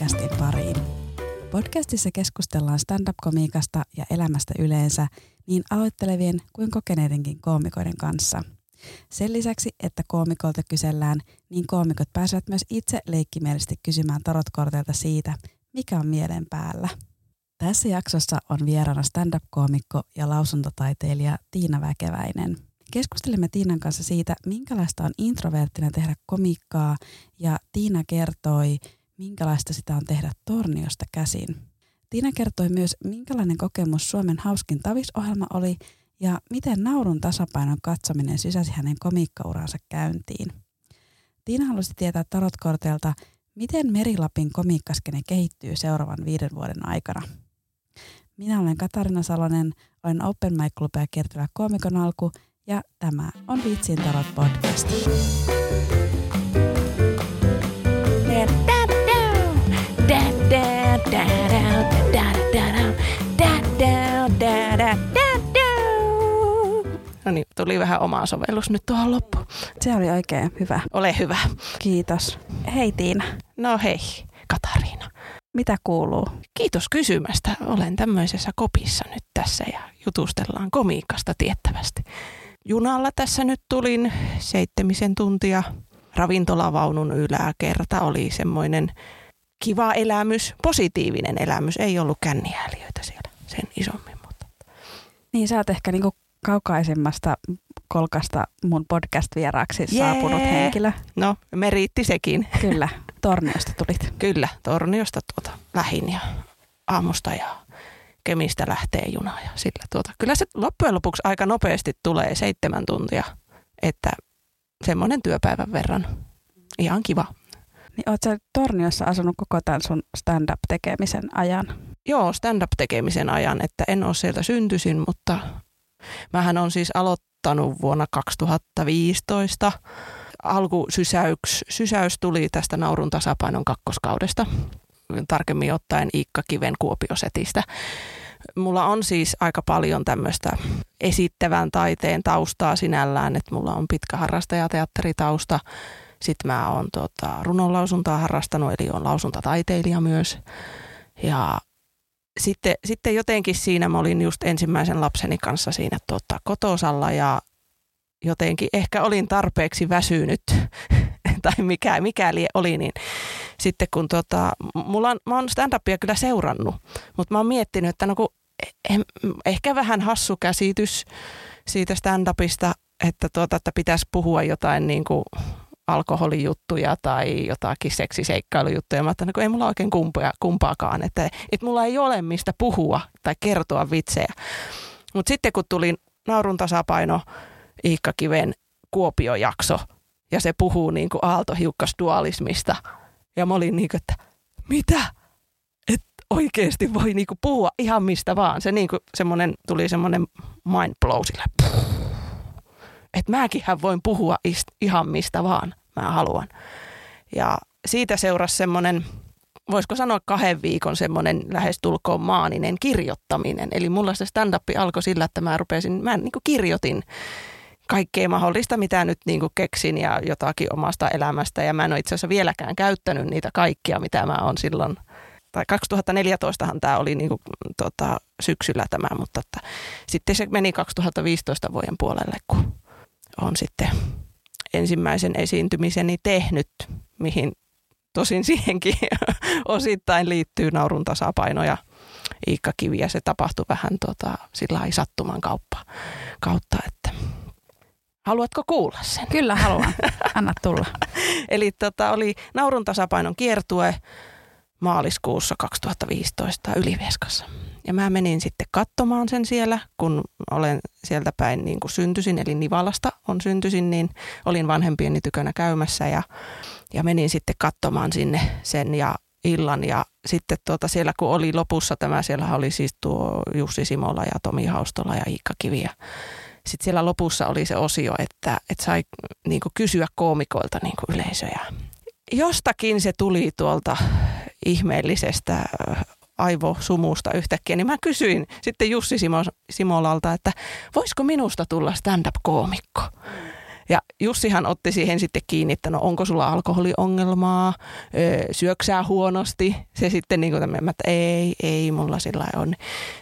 podcastin pariin. Podcastissa keskustellaan stand-up-komiikasta ja elämästä yleensä niin aloittelevien kuin kokeneidenkin koomikoiden kanssa. Sen lisäksi, että koomikolta kysellään, niin koomikot pääsevät myös itse leikkimielisesti kysymään tarotkorteilta siitä, mikä on mielen päällä. Tässä jaksossa on vieraana stand-up-koomikko ja lausuntotaiteilija Tiina Väkeväinen – Keskustelimme Tiinan kanssa siitä, minkälaista on introverttina tehdä komikkaa ja Tiina kertoi, minkälaista sitä on tehdä torniosta käsin. Tiina kertoi myös, minkälainen kokemus Suomen hauskin tavisohjelma oli ja miten naurun tasapainon katsominen sysäsi hänen komiikkauransa käyntiin. Tiina halusi tietää tarotkorteilta, miten Merilapin komiikkaskene kehittyy seuraavan viiden vuoden aikana. Minä olen Katarina Salonen, olen Open Mic Clubia kertovä koomikon alku – ja tämä on Vitsin tarot podcast. No niin, tuli vähän oma sovellus nyt tuohon loppuun. Se oli oikein hyvä. Ole hyvä. Kiitos. Hei Tiina. No hei, Katariina. Mitä kuuluu? Kiitos kysymästä. Olen tämmöisessä kopissa nyt tässä ja jutustellaan komiikasta tiettävästi junalla tässä nyt tulin seitsemisen tuntia. Ravintolavaunun yläkerta oli semmoinen kiva elämys, positiivinen elämys. Ei ollut känniääliöitä siellä sen isommin. Mutta. Niin sä oot ehkä niinku kaukaisemmasta kolkasta mun podcast-vieraaksi yeah. saapunut henkilö. No, meriitti sekin. Kyllä, Torniosta tulit. Kyllä, Torniosta tuota lähin ja aamusta ja Kemistä lähtee juna ja sillä tuota. Kyllä se loppujen lopuksi aika nopeasti tulee seitsemän tuntia, että semmoinen työpäivän verran. Ihan kiva. Niin oot sä Torniossa asunut koko tämän sun stand-up-tekemisen ajan? Joo, stand-up-tekemisen ajan, että en ole sieltä syntyisin, mutta mähän on siis aloittanut vuonna 2015. Alkusysäys sysäys tuli tästä Naurun tasapainon kakkoskaudesta tarkemmin ottaen Iikka Kiven Kuopiosetistä. Mulla on siis aika paljon tämmöistä esittävän taiteen taustaa sinällään, että mulla on pitkä harrastajateatteritausta. Sitten mä oon tota, runonlausuntaa harrastanut, eli on lausuntataiteilija myös. Ja sitten, sitten jotenkin siinä mä olin just ensimmäisen lapseni kanssa siinä tota, kotosalla ja jotenkin ehkä olin tarpeeksi väsynyt tai mikä, mikäli oli, niin sitten kun tota, mulla on, mä oon stand-upia kyllä seurannut, mutta mä oon miettinyt, että no kun, eh, ehkä vähän hassu käsitys siitä stand-upista, että, tuota, että pitäisi puhua jotain niin kuin alkoholijuttuja tai jotakin seksiseikkailujuttuja. Mä että ei mulla oikein kumpaa, kumpaakaan, että, että mulla ei ole mistä puhua tai kertoa vitsejä. Mutta sitten kun tuli naurun tasapaino Iikka Kiven Kuopio-jakso ja se puhuu niin kuin aaltohiukkasdualismista – ja mä olin niin kuin, että mitä? Että oikeasti voi niin kuin puhua ihan mistä vaan. Se niin kuin semmoinen, tuli semmoinen mind blow sille. Että mäkinhän voin puhua ihan mistä vaan mä haluan. Ja siitä seurasi semmoinen, voisiko sanoa kahden viikon semmoinen lähestulkoon maaninen kirjoittaminen. Eli mulla se stand-up alkoi sillä, että mä rupesin, mä niin kuin kirjoitin kaikkea mahdollista, mitä nyt niin kuin keksin ja jotakin omasta elämästä. Ja mä en ole itse asiassa vieläkään käyttänyt niitä kaikkia, mitä mä oon silloin tai 2014han tämä oli niin kuin, tota, syksyllä tämä, mutta että, sitten se meni 2015 vuoden puolelle, kun on sitten ensimmäisen esiintymiseni tehnyt, mihin tosin siihenkin osittain liittyy naurun tasapaino ja Iikka Kivi ja se tapahtui vähän tota, sillä sattuman kauppa, kautta, että Haluatko kuulla sen? Kyllä haluan. Anna tulla. Eli tota, oli naurun tasapainon kiertue maaliskuussa 2015 Ylivieskassa. Ja mä menin sitten katsomaan sen siellä, kun olen sieltä päin niin kuin syntyisin, eli Nivalasta on syntyisin, niin olin vanhempieni tykönä käymässä ja, ja menin sitten katsomaan sinne sen ja illan ja sitten tuota siellä kun oli lopussa tämä, siellä oli siis tuo Jussi Simola ja Tomi Haustola ja Iikka Kivi ja sitten siellä lopussa oli se osio, että, että sai niin kysyä koomikoilta niin yleisöjä. Jostakin se tuli tuolta ihmeellisestä äh, aivosumusta yhtäkkiä, niin mä kysyin sitten Jussi Simo, Simolalta, että voisiko minusta tulla stand-up-koomikko. Ja Jussihan otti siihen sitten kiinni, että no onko sulla alkoholiongelmaa, syöksää huonosti. Se sitten niin kuin tämmöinen, että ei, ei mulla sillä on.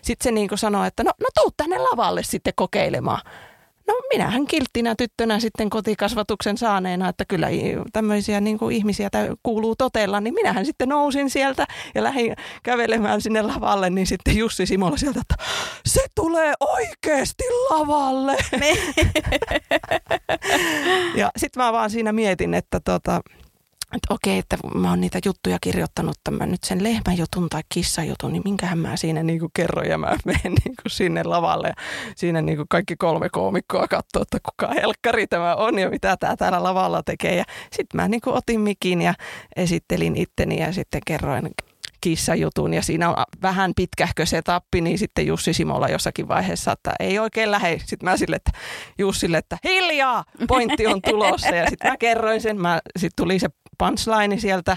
Sitten se niin kuin sanoi, että no, no tuu tänne lavalle sitten kokeilemaan. No minähän kilttinä tyttönä sitten kotikasvatuksen saaneena, että kyllä tämmöisiä niin kuin ihmisiä kuuluu totella, niin minähän sitten nousin sieltä ja lähdin kävelemään sinne lavalle, niin sitten Jussi Simola sieltä, että se tulee oikeasti lavalle. Ja sitten mä vaan siinä mietin, että tota, että okei, että mä oon niitä juttuja kirjoittanut tämän nyt sen lehmäjutun tai kissajutun, niin minkähän mä siinä niin kuin kerron ja mä menen niin kuin sinne lavalle ja siinä niin kuin kaikki kolme koomikkoa katsoo, että kuka helkkari tämä on ja mitä tämä täällä lavalla tekee. Ja sitten mä niin kuin otin mikin ja esittelin itteni ja sitten kerroin kissajutun ja siinä on vähän pitkähkö se tappi, niin sitten Jussi Simola jossakin vaiheessa, että ei oikein lähde. Sitten mä sille, että Jussille, että hiljaa, pointti on tulossa ja sitten mä kerroin sen, sitten tuli se punchline sieltä.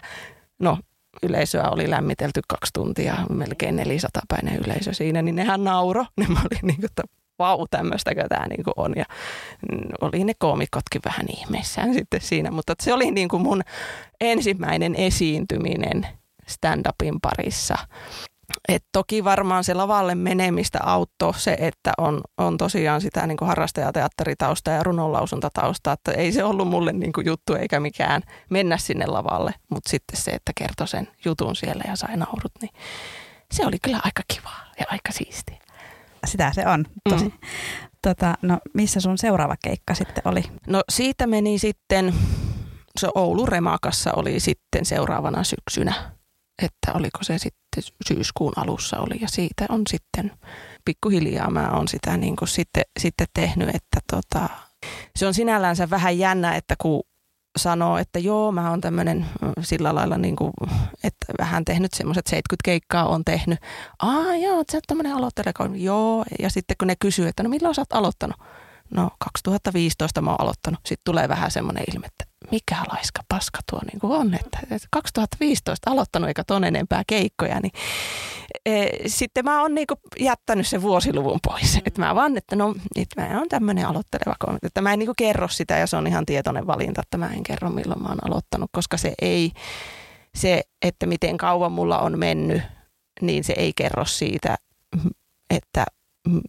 No, yleisöä oli lämmitelty kaksi tuntia, melkein 400 päinen yleisö siinä, niin nehän nauro. Ne mä olin niin kuin, että vau, tämmöistäkö tämä niin kuin on. Ja oli ne koomikotkin vähän ihmeissään sitten siinä, mutta se oli niin kuin mun ensimmäinen esiintyminen stand-upin parissa. Et toki varmaan se lavalle menemistä auttoi se, että on, on tosiaan sitä niin harrastajateatteritausta ja runonlausuntatausta, että ei se ollut mulle niin kuin juttu eikä mikään mennä sinne lavalle, mutta sitten se, että kertoi sen jutun siellä ja sai naurut, niin se oli kyllä aika kivaa ja aika siistiä. Sitä se on, tosi. Mm. Tota, no missä sun seuraava keikka sitten oli? No siitä meni sitten, se Oulu Remakassa oli sitten seuraavana syksynä että oliko se sitten syyskuun alussa oli ja siitä on sitten pikkuhiljaa mä oon sitä niin kuin sitten, sitten tehnyt, että tota, se on sinällänsä vähän jännä, että kun sanoo, että joo, mä oon tämmöinen sillä lailla, niin kuin, että vähän tehnyt semmoiset 70 keikkaa on tehnyt. Aa joo, sä oot tämmöinen aloitteleko. Joo, ja sitten kun ne kysyy, että no milloin sä oot aloittanut? No 2015 mä oon aloittanut. Sitten tulee vähän semmoinen ilme, että mikä laiska paska tuo niin kuin on, että, 2015 aloittanut eikä ton enempää keikkoja, niin e, sitten mä oon niin kuin jättänyt sen vuosiluvun pois. Mm. Että mä vaan, että no nyt mä oon tämmöinen aloitteleva kommentti, että mä en niin kuin kerro sitä ja se on ihan tietoinen valinta, että mä en kerro milloin mä oon aloittanut, koska se ei, se, että miten kauan mulla on mennyt, niin se ei kerro siitä, että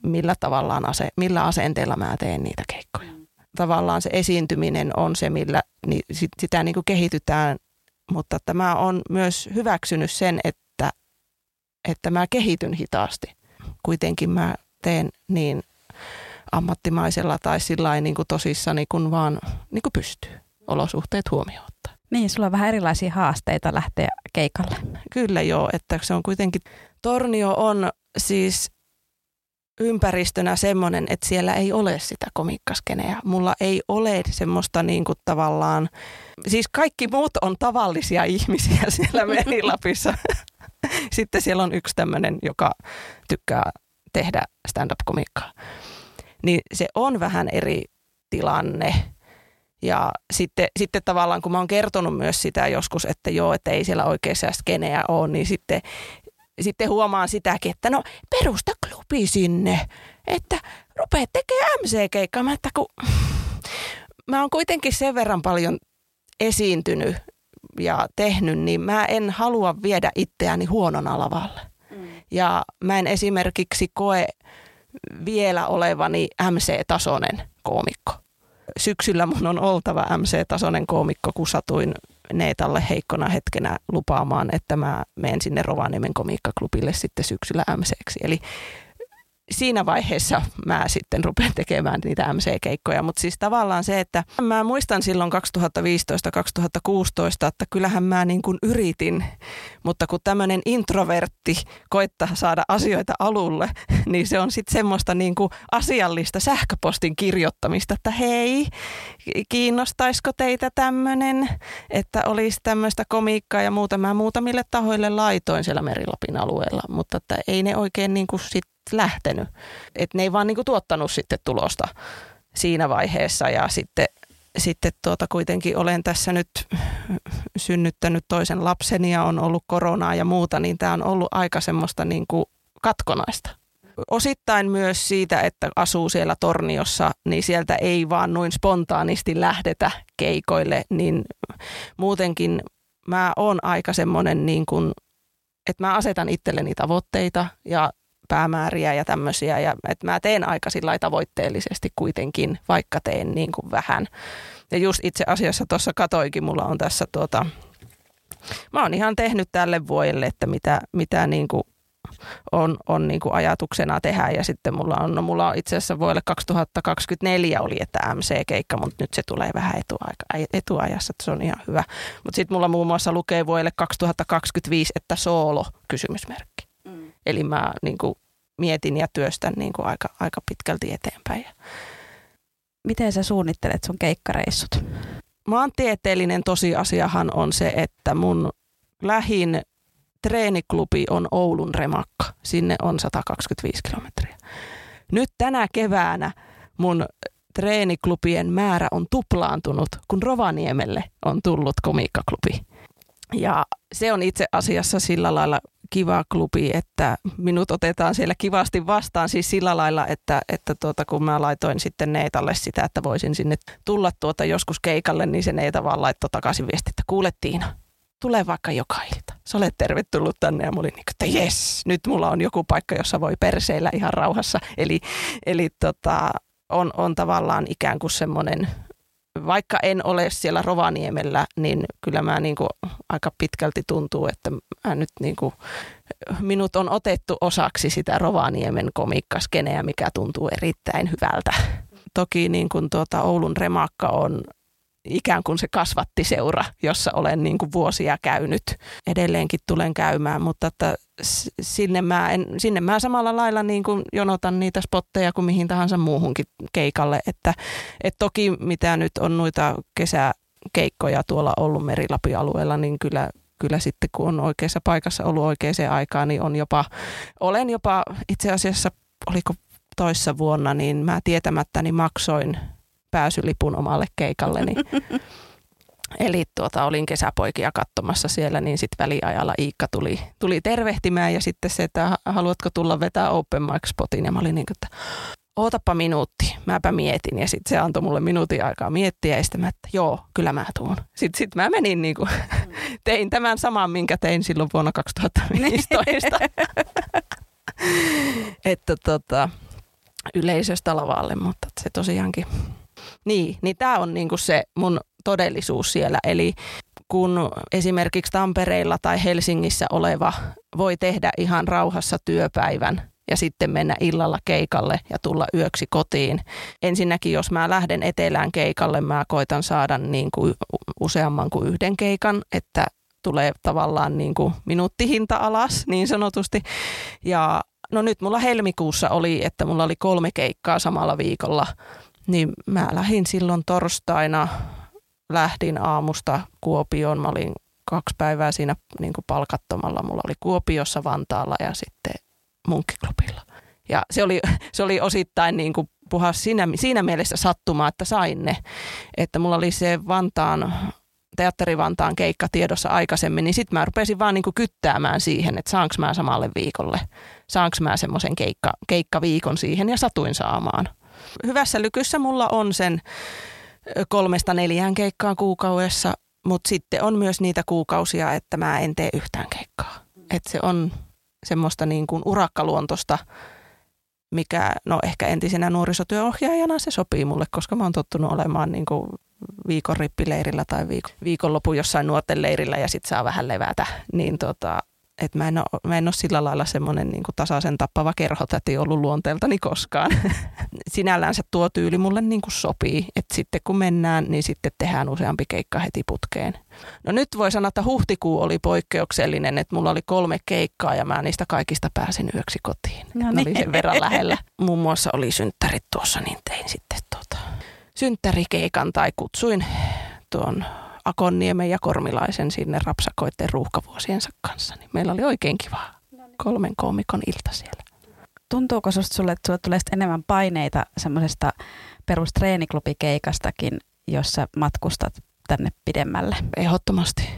millä tavallaan ase, millä asenteella mä teen niitä keikkoja. Tavallaan se esiintyminen on se, millä niin sit, sitä niin kuin kehitytään, mutta että mä oon myös hyväksynyt sen, että, että mä kehityn hitaasti. Kuitenkin mä teen niin ammattimaisella tai sillä niin kuin tosissani kun vaan niin kuin pystyy olosuhteet huomioon ottaa. Niin, sulla on vähän erilaisia haasteita lähteä keikalle. Kyllä joo, että se on kuitenkin, Tornio on siis ympäristönä semmoinen, että siellä ei ole sitä komikkaskeneä. Mulla ei ole semmoista niin kuin tavallaan, siis kaikki muut on tavallisia ihmisiä siellä Merilapissa. Sitten siellä on yksi tämmöinen, joka tykkää tehdä stand-up-komikkaa. Niin se on vähän eri tilanne. Ja sitten, sitten tavallaan, kun mä oon kertonut myös sitä joskus, että joo, että ei siellä oikeassa skeneä ole, niin sitten sitten huomaan sitäkin, että no perusta klubi sinne, että rupeat tekemään MC-keikkaa. Mä, että kun mä oon kuitenkin sen verran paljon esiintynyt ja tehnyt, niin mä en halua viedä itseäni huonona lavalle. Mm. Ja mä en esimerkiksi koe vielä olevani MC-tasoinen koomikko. Syksyllä mun on oltava MC-tasoinen koomikko, kun satuin Neetalle heikkona hetkenä lupaamaan, että mä menen sinne Rovaniemen komiikkaklubille sitten syksyllä MCksi. Eli siinä vaiheessa mä sitten rupean tekemään niitä MC-keikkoja. Mutta siis tavallaan se, että mä muistan silloin 2015-2016, että kyllähän mä niin kuin yritin, mutta kun tämmöinen introvertti koittaa saada asioita alulle, niin se on sitten semmoista niin kuin asiallista sähköpostin kirjoittamista, että hei, kiinnostaisiko teitä tämmöinen, että olisi tämmöistä komiikkaa ja muuta. Mä muutamille tahoille laitoin siellä Merilapin alueella, mutta että ei ne oikein niin kuin sit lähtenyt. Et ne ei vaan niinku tuottanut sitten tulosta siinä vaiheessa ja sitten, sitten tuota kuitenkin olen tässä nyt synnyttänyt toisen lapseni ja on ollut koronaa ja muuta, niin tämä on ollut aika semmoista niinku katkonaista. osittain myös siitä, että asuu siellä Torniossa, niin sieltä ei vaan noin spontaanisti lähdetä keikoille, niin muutenkin mä oon aika semmoinen niin kuin, että mä asetan itselleni tavoitteita ja päämääriä ja tämmöisiä, ja että mä teen aika sillä tavoitteellisesti kuitenkin, vaikka teen niin kuin vähän. Ja just itse asiassa tuossa katoikin, mulla on tässä tuota, mä oon ihan tehnyt tälle vuodelle, että mitä, mitä niin kuin on, on niin kuin ajatuksena tehdä ja sitten mulla on, no mulla on itse asiassa vuodelle 2024 oli, että MC-keikka, mutta nyt se tulee vähän etuaika, etuajassa, että se on ihan hyvä. Mutta sitten mulla muun muassa lukee vuodelle 2025, että soolo kysymysmerkki. Eli mä niin kuin mietin ja työstän niin kuin aika, aika pitkälti eteenpäin. Miten sä suunnittelet sun keikkareissut? Maantieteellinen tosiasiahan on se, että mun lähin treeniklubi on Oulun Remakka. Sinne on 125 kilometriä. Nyt tänä keväänä mun treeniklubien määrä on tuplaantunut, kun Rovaniemelle on tullut komiikkaklubi. Ja se on itse asiassa sillä lailla kiva klubi, että minut otetaan siellä kivasti vastaan siis sillä lailla, että, että tuota, kun mä laitoin sitten Neetalle sitä, että voisin sinne tulla tuota joskus keikalle, niin se Neeta vaan laittoi takaisin viesti, että kuule Tiina, tule vaikka joka ilta. Sä olet tervetullut tänne ja mä olin niin että jes, nyt mulla on joku paikka, jossa voi perseillä ihan rauhassa. Eli, eli tota, on, on tavallaan ikään kuin semmoinen vaikka en ole siellä Rovaniemellä, niin kyllä mä niin kuin aika pitkälti tuntuu, että mä nyt niin kuin, minut on otettu osaksi sitä Rovaniemen komiikkaskeneä, mikä tuntuu erittäin hyvältä. Toki niin kuin tuota Oulun remakka on ikään kuin se kasvatti seura, jossa olen niin kuin vuosia käynyt. Edelleenkin tulen käymään, mutta että sinne, mä en, sinne mä samalla lailla niin kuin jonotan niitä spotteja kuin mihin tahansa muuhunkin keikalle. Että, et toki mitä nyt on noita kesäkeikkoja tuolla ollut Merilapi-alueella, niin kyllä, kyllä sitten kun on oikeassa paikassa ollut oikeaan aikaan, niin on jopa, olen jopa itse asiassa, oliko toissa vuonna, niin mä tietämättäni maksoin pääsylipun omalle keikalleni. Eli tuota, olin kesäpoikia katsomassa siellä, niin sitten väliajalla Iikka tuli, tuli tervehtimään ja sitten se, että haluatko tulla vetää open mic spotin. Ja mä olin niin kuin, että ootappa minuutti, mäpä mietin. Ja sitten se antoi mulle minuutin aikaa miettiä ja sitten mä, että joo, kyllä mä tuun. Sitten sit mä menin niin kuin, tein tämän saman, minkä tein silloin vuonna 2015. että tota, yleisöstä lavalle, mutta se tosiaankin niin, niin tämä on niinku se mun todellisuus siellä. Eli kun esimerkiksi Tampereilla tai Helsingissä oleva voi tehdä ihan rauhassa työpäivän ja sitten mennä illalla keikalle ja tulla yöksi kotiin. Ensinnäkin, jos mä lähden etelään keikalle, mä koitan saada niin kuin useamman kuin yhden keikan, että tulee tavallaan niin kuin minuuttihinta alas niin sanotusti. Ja no nyt mulla helmikuussa oli, että mulla oli kolme keikkaa samalla viikolla niin mä lähdin silloin torstaina, lähdin aamusta Kuopioon. Mä olin kaksi päivää siinä niin kuin palkattomalla. Mulla oli Kuopiossa, Vantaalla ja sitten Munkkiklubilla. Ja se oli, se oli osittain niin kuin puhas siinä, siinä mielessä sattumaa, että sain ne. Että mulla oli se Vantaan, Teatteri Vantaan keikka tiedossa aikaisemmin, niin sitten mä rupesin vaan niin kuin kyttäämään siihen, että saanko mä samalle viikolle. Saanko mä semmoisen keikka, keikkaviikon siihen ja satuin saamaan hyvässä lykyssä mulla on sen kolmesta neljään keikkaa kuukaudessa, mutta sitten on myös niitä kuukausia, että mä en tee yhtään keikkaa. Että se on semmoista niin kuin urakkaluontosta, mikä no ehkä entisenä nuorisotyöohjaajana se sopii mulle, koska mä oon tottunut olemaan niin kuin viikon rippileirillä tai viikon, viikonlopun jossain nuorten leirillä ja sitten saa vähän levätä, niin tota, että mä en ole, mä en ole sillä lailla semmoinen niin tasaisen tappava kerhotäti ollut luonteeltani koskaan. Sinällänsä tuo tyyli mulle niin kuin sopii, että sitten kun mennään, niin sitten tehdään useampi keikka heti putkeen. No nyt voi sanoa, että huhtikuu oli poikkeuksellinen, että mulla oli kolme keikkaa ja mä niistä kaikista pääsin yöksi kotiin. No niin. oli sen verran lähellä. Muun muassa oli synttärit tuossa, niin tein sitten tuota, synttärikeikan tai kutsuin tuon Akonniemen ja Kormilaisen sinne rapsakoitten ruuhkavuosiensa kanssa. Niin meillä oli oikein kiva kolmen koomikon ilta siellä. Tuntuuko susta sulle, että sulle tulee enemmän paineita semmoisesta perustreeniklubi-keikastakin, jossa matkustat tänne pidemmälle? Ehdottomasti.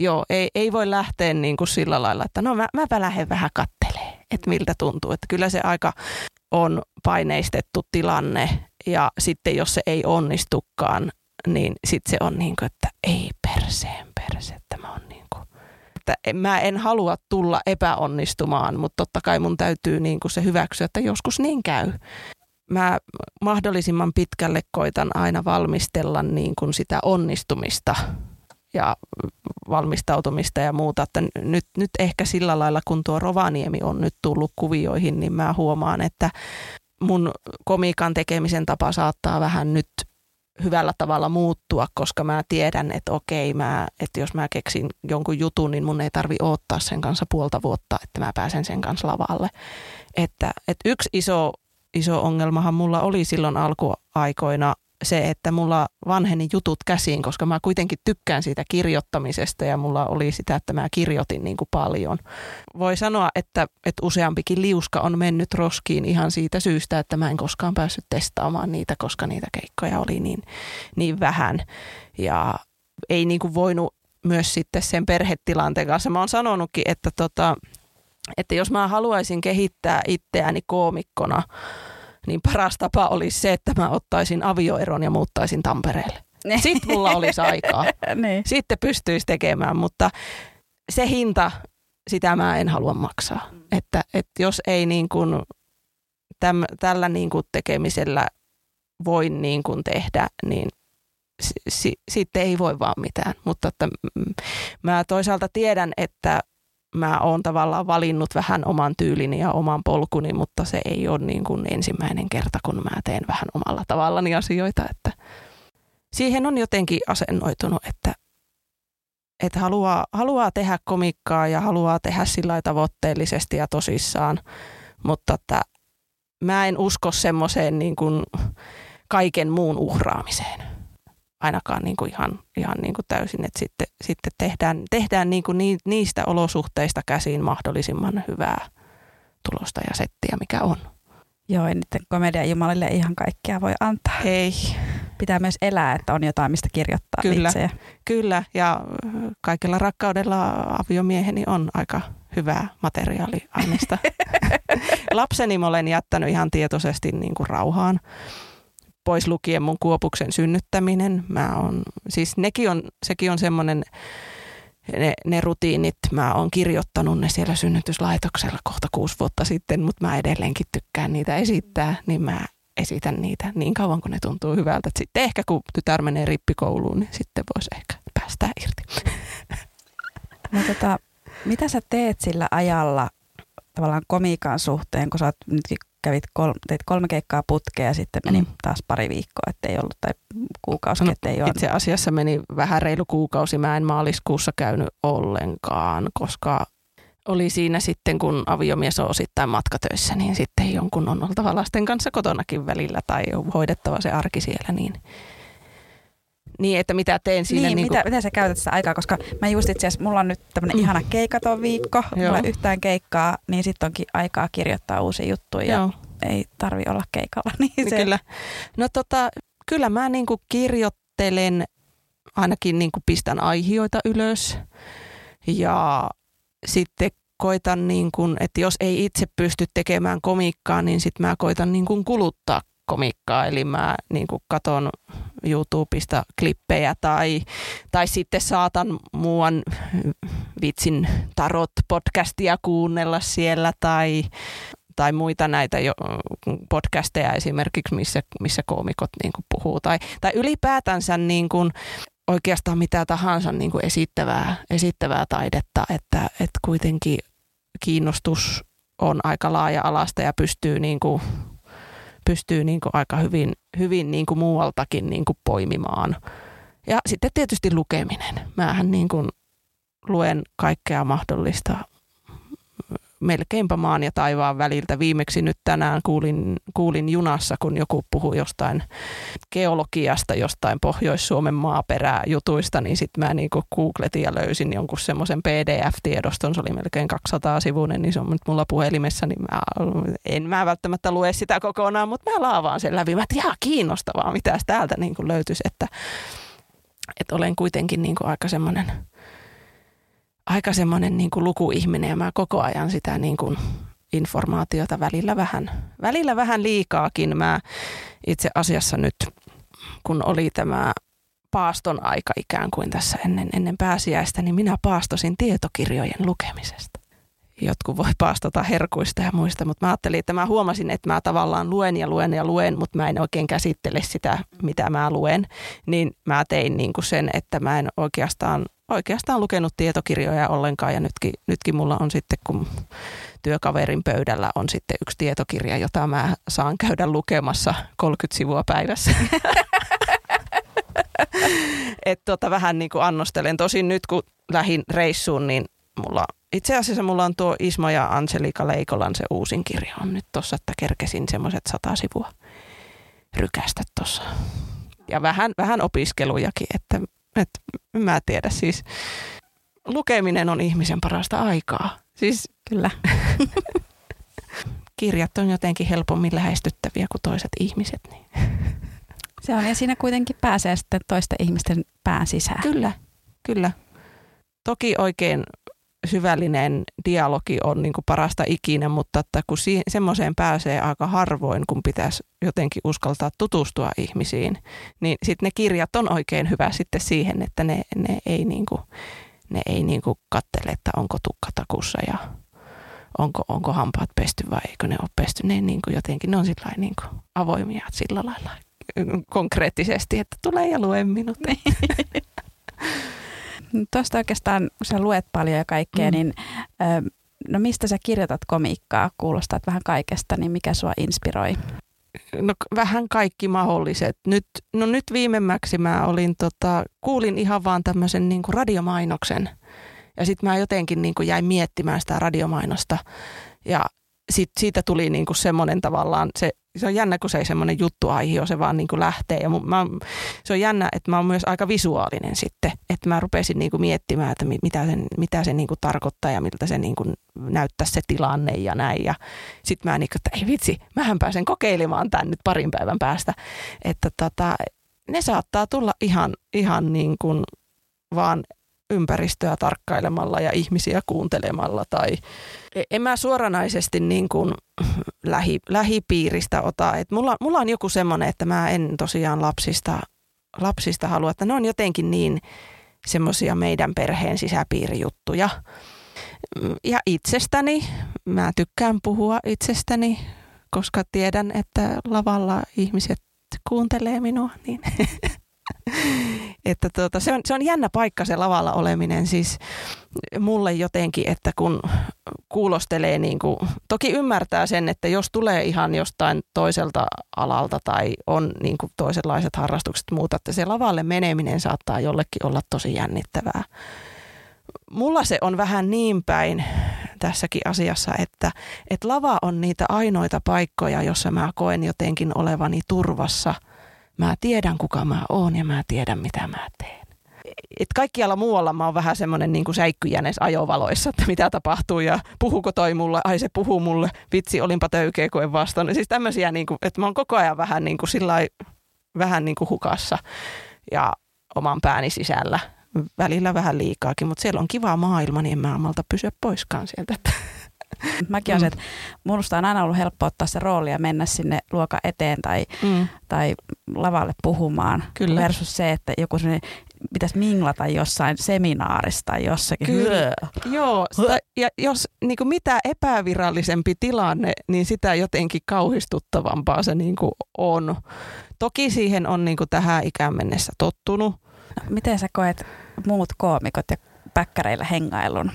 Joo, ei, ei voi lähteä niin kuin sillä lailla, että no mä, mäpä lähden vähän kattelee. että miltä tuntuu. Että kyllä se aika on paineistettu tilanne ja sitten jos se ei onnistukaan, niin sitten se on niin kuin, että ei perseen perse, tämä on niin kuin, että mä en halua tulla epäonnistumaan, mutta totta kai mun täytyy niin kuin se hyväksyä, että joskus niin käy. Mä mahdollisimman pitkälle koitan aina valmistella niin kuin sitä onnistumista ja valmistautumista ja muuta. Että nyt, nyt ehkä sillä lailla, kun tuo Rovaniemi on nyt tullut kuvioihin, niin mä huomaan, että mun komiikan tekemisen tapa saattaa vähän nyt hyvällä tavalla muuttua, koska mä tiedän, että okei, mä, että jos mä keksin jonkun jutun, niin mun ei tarvi odottaa sen kanssa puolta vuotta, että mä pääsen sen kanssa lavalle. Että, että yksi iso, iso ongelmahan mulla oli silloin alkuaikoina se, että mulla vanheni jutut käsiin, koska mä kuitenkin tykkään siitä kirjoittamisesta ja mulla oli sitä, että mä kirjoitin niin kuin paljon. Voi sanoa, että, että useampikin liuska on mennyt roskiin ihan siitä syystä, että mä en koskaan päässyt testaamaan niitä, koska niitä keikkoja oli niin, niin vähän. Ja ei niin kuin voinut myös sitten sen perhetilanteen kanssa. Mä oon sanonutkin, että, tota, että jos mä haluaisin kehittää itseäni koomikkona – niin paras tapa olisi se, että mä ottaisin avioeron ja muuttaisin Tampereelle. Ne. Sitten mulla olisi aikaa. niin. Sitten pystyisi tekemään, mutta se hinta, sitä mä en halua maksaa. Mm. Että, että jos ei niin kuin täm, tällä niin kuin tekemisellä voi niin kuin tehdä, niin si, sitten ei voi vaan mitään. Mutta että mä toisaalta tiedän, että mä oon tavallaan valinnut vähän oman tyylini ja oman polkuni, mutta se ei ole niin kuin ensimmäinen kerta, kun mä teen vähän omalla tavallani asioita. Että siihen on jotenkin asennoitunut, että, että haluaa, haluaa tehdä komikkaa ja haluaa tehdä sillä tavoitteellisesti ja tosissaan, mutta että mä en usko semmoiseen niin kuin kaiken muun uhraamiseen ainakaan niin kuin ihan, ihan niin kuin täysin, että sitten, sitten tehdään, tehdään niin kuin niistä olosuhteista käsin mahdollisimman hyvää tulosta ja settiä, mikä on. Joo, ei niiden komedian jumalille ihan kaikkea voi antaa. Ei. Pitää myös elää, että on jotain, mistä kirjoittaa kyllä, itse. Kyllä, ja kaikella rakkaudella aviomieheni on aika hyvää materiaaliaineista. Lapseni mä olen jättänyt ihan tietoisesti niin kuin rauhaan pois lukien mun kuopuksen synnyttäminen. Mä on, siis nekin on, sekin on semmoinen, ne, ne rutiinit, mä oon kirjoittanut ne siellä synnytyslaitoksella kohta kuusi vuotta sitten, mutta mä edelleenkin tykkään niitä esittää, niin mä esitän niitä niin kauan, kun ne tuntuu hyvältä. Sitten ehkä kun tytär menee rippikouluun, niin sitten voisi ehkä päästää irti. No tota, mitä sä teet sillä ajalla tavallaan komiikan suhteen, kun sä oot nytkin kävit kol, teit kolme keikkaa putkea ja sitten meni mm. taas pari viikkoa, ettei ollut, tai kuukausi, no, ettei ole. Itse asiassa meni vähän reilu kuukausi. Mä en maaliskuussa käynyt ollenkaan, koska oli siinä sitten, kun aviomies on osittain matkatöissä, niin sitten jonkun on oltava lasten kanssa kotonakin välillä tai on hoidettava se arki siellä, niin niin, että mitä teen siinä. Niin, niin mitä, kuin... mitä sä käytät sitä aikaa, koska mä just itse asiassa, mulla on nyt tämmöinen mm. ihana keikaton viikko, Joo. mulla yhtään keikkaa, niin sitten onkin aikaa kirjoittaa uusia juttuja Joo. ja ei tarvi olla keikalla. Niin, niin se... Kyllä. No tota, kyllä mä niin kuin kirjoittelen, ainakin niin kuin pistän aihioita ylös ja sitten koitan, niin kuin, että jos ei itse pysty tekemään komikkaa, niin sitten mä koitan niin kuin kuluttaa komikkaa, eli mä niin kuin katon YouTubesta klippejä tai, tai sitten saatan muuan vitsin tarot-podcastia kuunnella siellä tai, tai muita näitä jo, podcasteja esimerkiksi, missä, missä koomikot niin kuin puhuu. Tai, tai ylipäätänsä niin kuin oikeastaan mitä tahansa niin kuin esittävää, esittävää taidetta, että, että kuitenkin kiinnostus on aika laaja-alasta ja pystyy niin kuin pystyy niin kuin aika hyvin, hyvin niin kuin muualtakin niin kuin poimimaan. Ja sitten tietysti lukeminen. Mähän niin kuin luen kaikkea mahdollista melkeinpä maan ja taivaan väliltä. Viimeksi nyt tänään kuulin, kuulin junassa, kun joku puhui jostain geologiasta, jostain Pohjois-Suomen maaperää jutuista, niin sitten mä niin googletin ja löysin jonkun semmoisen PDF-tiedoston, se oli melkein 200 sivuinen, niin se on nyt mulla puhelimessa, niin mä, en mä välttämättä lue sitä kokonaan, mutta mä laavaan sen läpi. Mä että kiinnostavaa, mitä täältä niin löytyisi, että, että olen kuitenkin niin aika semmoinen – aika semmoinen niin kuin lukuihminen ja mä koko ajan sitä niin kuin informaatiota välillä vähän, välillä vähän liikaakin. Mä itse asiassa nyt, kun oli tämä paaston aika ikään kuin tässä ennen, ennen pääsiäistä, niin minä paastosin tietokirjojen lukemisesta. Jotkut voi paastota herkuista ja muista, mutta mä ajattelin, että mä huomasin, että mä tavallaan luen ja luen ja luen, mutta mä en oikein käsittele sitä, mitä mä luen. Niin mä tein niin kuin sen, että mä en oikeastaan, oikeastaan lukenut tietokirjoja ollenkaan ja nytkin, nytkin mulla on sitten, kun työkaverin pöydällä on sitten yksi tietokirja, jota mä saan käydä lukemassa 30 sivua päivässä. että tota, vähän niin kuin annostelen. Tosin nyt kun lähin reissuun, niin mulla, itse asiassa mulla on tuo Ismo ja Angelika Leikolan se uusin kirja on nyt tossa, että kerkesin semmoiset sata sivua rykästä tuossa. Ja vähän, vähän opiskelujakin, että, että mä tiedä siis, lukeminen on ihmisen parasta aikaa. Siis Kyllä. kirjat on jotenkin helpommin lähestyttäviä kuin toiset ihmiset. Niin. Se on, ja siinä kuitenkin pääsee sitten toisten ihmisten pään sisään. Kyllä, kyllä. Toki oikein syvällinen dialogi on niin kuin parasta ikinä, mutta että kun si- semmoiseen pääsee aika harvoin, kun pitäisi jotenkin uskaltaa tutustua ihmisiin, niin sitten ne kirjat on oikein hyvä sitten siihen, että ne, ne ei, niin kuin, ne ei niin kuin kattele, että onko tukka takussa ja onko, onko hampaat pesty vai eikö ne ole pesty. Ne, niin kuin jotenkin, ne on sillä niin kuin avoimia sillä lailla konkreettisesti, että tulee ja lue minut. Tuosta oikeastaan, kun sä luet paljon ja kaikkea, mm. niin no mistä sä kirjoitat komiikkaa? Kuulostaa vähän kaikesta, niin mikä sua inspiroi? No vähän kaikki mahdolliset. Nyt, no nyt viimemmäksi mä olin, tota, kuulin ihan vaan tämmöisen niin radiomainoksen. Ja sitten mä jotenkin niin kuin jäin miettimään sitä radiomainosta. Ja sit siitä tuli niin kuin semmoinen tavallaan, se, se on jännä, kun se ei semmoinen juttuaihe se vaan niin kuin lähtee. Ja mä, se on jännä, että mä oon myös aika visuaalinen sitten, että mä rupesin niin kuin miettimään, että mitä se, mitä se niin kuin tarkoittaa ja miltä se niin kuin näyttää se tilanne ja näin. Ja sitten mä niin kuin, että ei vitsi, mähän pääsen kokeilemaan tämän nyt parin päivän päästä. Että tota, ne saattaa tulla ihan, ihan niin kuin vaan ympäristöä tarkkailemalla ja ihmisiä kuuntelemalla tai e, en mä suoranaisesti niin kuin lähi, lähipiiristä ota. Et mulla, mulla on joku semmoinen, että mä en tosiaan lapsista, lapsista halua, että ne on jotenkin niin semmoisia meidän perheen sisäpiirijuttuja. Ja itsestäni, mä tykkään puhua itsestäni, koska tiedän, että lavalla ihmiset kuuntelee minua, niin että tuota, se, on, se on jännä paikka se lavalla oleminen siis mulle jotenkin, että kun kuulostelee niin kuin, toki ymmärtää sen, että jos tulee ihan jostain toiselta alalta tai on niin kuin toisenlaiset harrastukset muuta, että se lavalle meneminen saattaa jollekin olla tosi jännittävää. Mulla se on vähän niin päin tässäkin asiassa, että, että lava on niitä ainoita paikkoja, jossa mä koen jotenkin olevani turvassa – Mä tiedän, kuka mä oon ja mä tiedän, mitä mä teen. Et kaikkialla muualla mä oon vähän semmoinen niin säikkyjänes ajovaloissa, että mitä tapahtuu ja puhuuko toi mulle, ai se puhuu mulle, vitsi olinpa töykeä, kun en vastannut. Siis tämmöisiä, niin kuin, että mä oon koko ajan vähän niin kuin sillai, vähän niin kuin hukassa ja oman pääni sisällä. Välillä vähän liikaakin, mutta siellä on kiva maailma, niin en mä amalta pysyä poiskaan sieltä. Mäkin mm. on se, että minusta on aina ollut helppo ottaa se rooli ja mennä sinne luokan eteen tai, mm. tai lavalle puhumaan. Kyllä. Versus se, että joku pitäisi minglata jossain seminaarissa tai jossakin. Kyllä. Joo, sitä, ja jos niin kuin mitä epävirallisempi tilanne, niin sitä jotenkin kauhistuttavampaa se niin kuin on. Toki siihen on niin kuin tähän ikään mennessä tottunut. No, miten sä koet muut koomikot ja päkkäreillä hengailun?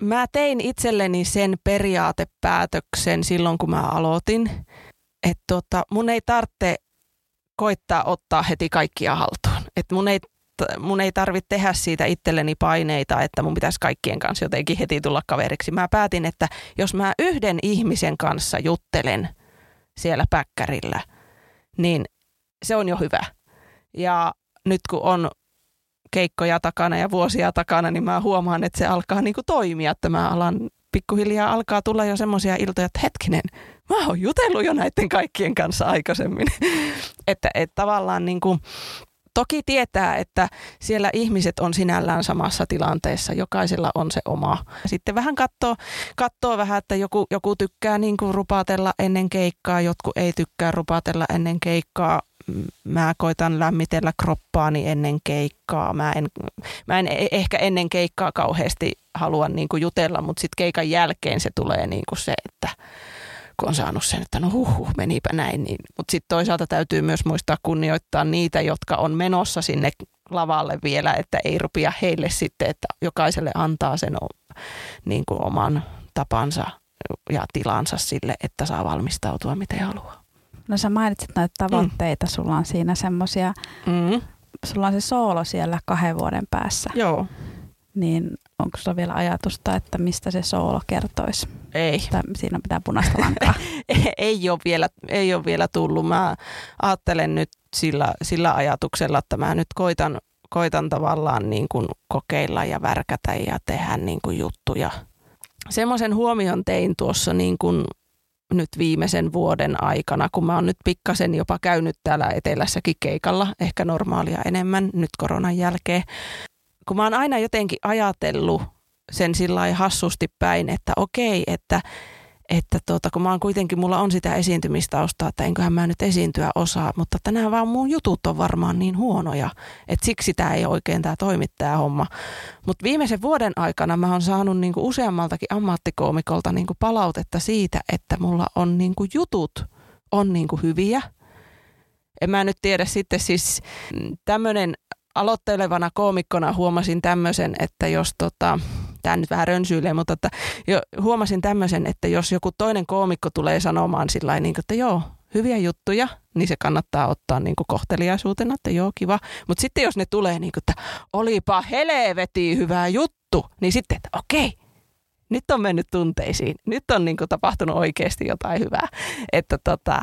Mä tein itselleni sen periaatepäätöksen silloin, kun mä aloitin, että tota, mun ei tarvitse koittaa ottaa heti kaikkia haltuun. Et mun ei mun ei tarvitse tehdä siitä itselleni paineita, että mun pitäisi kaikkien kanssa jotenkin heti tulla kaveriksi. Mä päätin, että jos mä yhden ihmisen kanssa juttelen siellä päkkärillä, niin se on jo hyvä. Ja nyt kun on keikkoja takana ja vuosia takana, niin mä huomaan, että se alkaa niin kuin toimia. Tämä alan pikkuhiljaa alkaa tulla jo semmoisia iltoja, että hetkinen, mä oon jutellut jo näiden kaikkien kanssa aikaisemmin. että, että tavallaan niin kuin, toki tietää, että siellä ihmiset on sinällään samassa tilanteessa, jokaisella on se oma. Sitten vähän katsoo, katsoo vähän, että joku, joku tykkää niin kuin rupatella ennen keikkaa, jotkut ei tykkää rupatella ennen keikkaa. Mä koitan lämmitellä kroppaani ennen keikkaa. Mä en, mä en e-, ehkä ennen keikkaa kauheasti halua niin kuin jutella, mutta sitten keikan jälkeen se tulee niin kuin se, että kun on saanut sen, että no huhu, menipä näin. Niin. Mutta sitten toisaalta täytyy myös muistaa kunnioittaa niitä, jotka on menossa sinne lavalle vielä, että ei rupia heille sitten, että jokaiselle antaa sen niin kuin oman tapansa ja tilansa sille, että saa valmistautua miten haluaa. No sä mainitsit näitä tavoitteita, mm. sulla on siinä semmoisia, mm. sulla on se soolo siellä kahden vuoden päässä. Joo. Niin onko sulla vielä ajatusta, että mistä se soolo kertoisi? Ei. Tai siinä pitää punaista lankaa. ei, ole vielä, ei ole vielä tullut. Mä ajattelen nyt sillä, sillä ajatuksella, että mä nyt koitan, koitan tavallaan niin kuin kokeilla ja värkätä ja tehdä niin kuin juttuja. Semmoisen huomion tein tuossa niin kuin nyt viimeisen vuoden aikana, kun mä oon nyt pikkasen jopa käynyt täällä etelässäkin keikalla, ehkä normaalia enemmän nyt koronan jälkeen. Kun mä oon aina jotenkin ajatellut sen sillä hassusti päin, että okei, että että tuota, kun mä oon kuitenkin, mulla on sitä esiintymistaustaa, että enköhän mä nyt esiintyä osaa, mutta tänään vaan mun jutut on varmaan niin huonoja, että siksi tämä ei oikein tämä toimittaja homma. Mutta viimeisen vuoden aikana mä oon saanut niinku useammaltakin ammattikoomikolta niinku palautetta siitä, että mulla on niinku jutut on niinku hyviä. En mä nyt tiedä sitten siis tämmöinen aloittelevana koomikkona huomasin tämmöisen, että jos tota, tämä nyt vähän rönsyilee, mutta että jo, huomasin tämmöisen, että jos joku toinen koomikko tulee sanomaan sillä niin että joo, hyviä juttuja, niin se kannattaa ottaa niin kuin kohteliaisuutena, että joo, kiva. Mutta sitten jos ne tulee niin kuin, että olipa helveti hyvä juttu, niin sitten, että okei, nyt on mennyt tunteisiin. Nyt on niin kuin, tapahtunut oikeasti jotain hyvää. Että tota,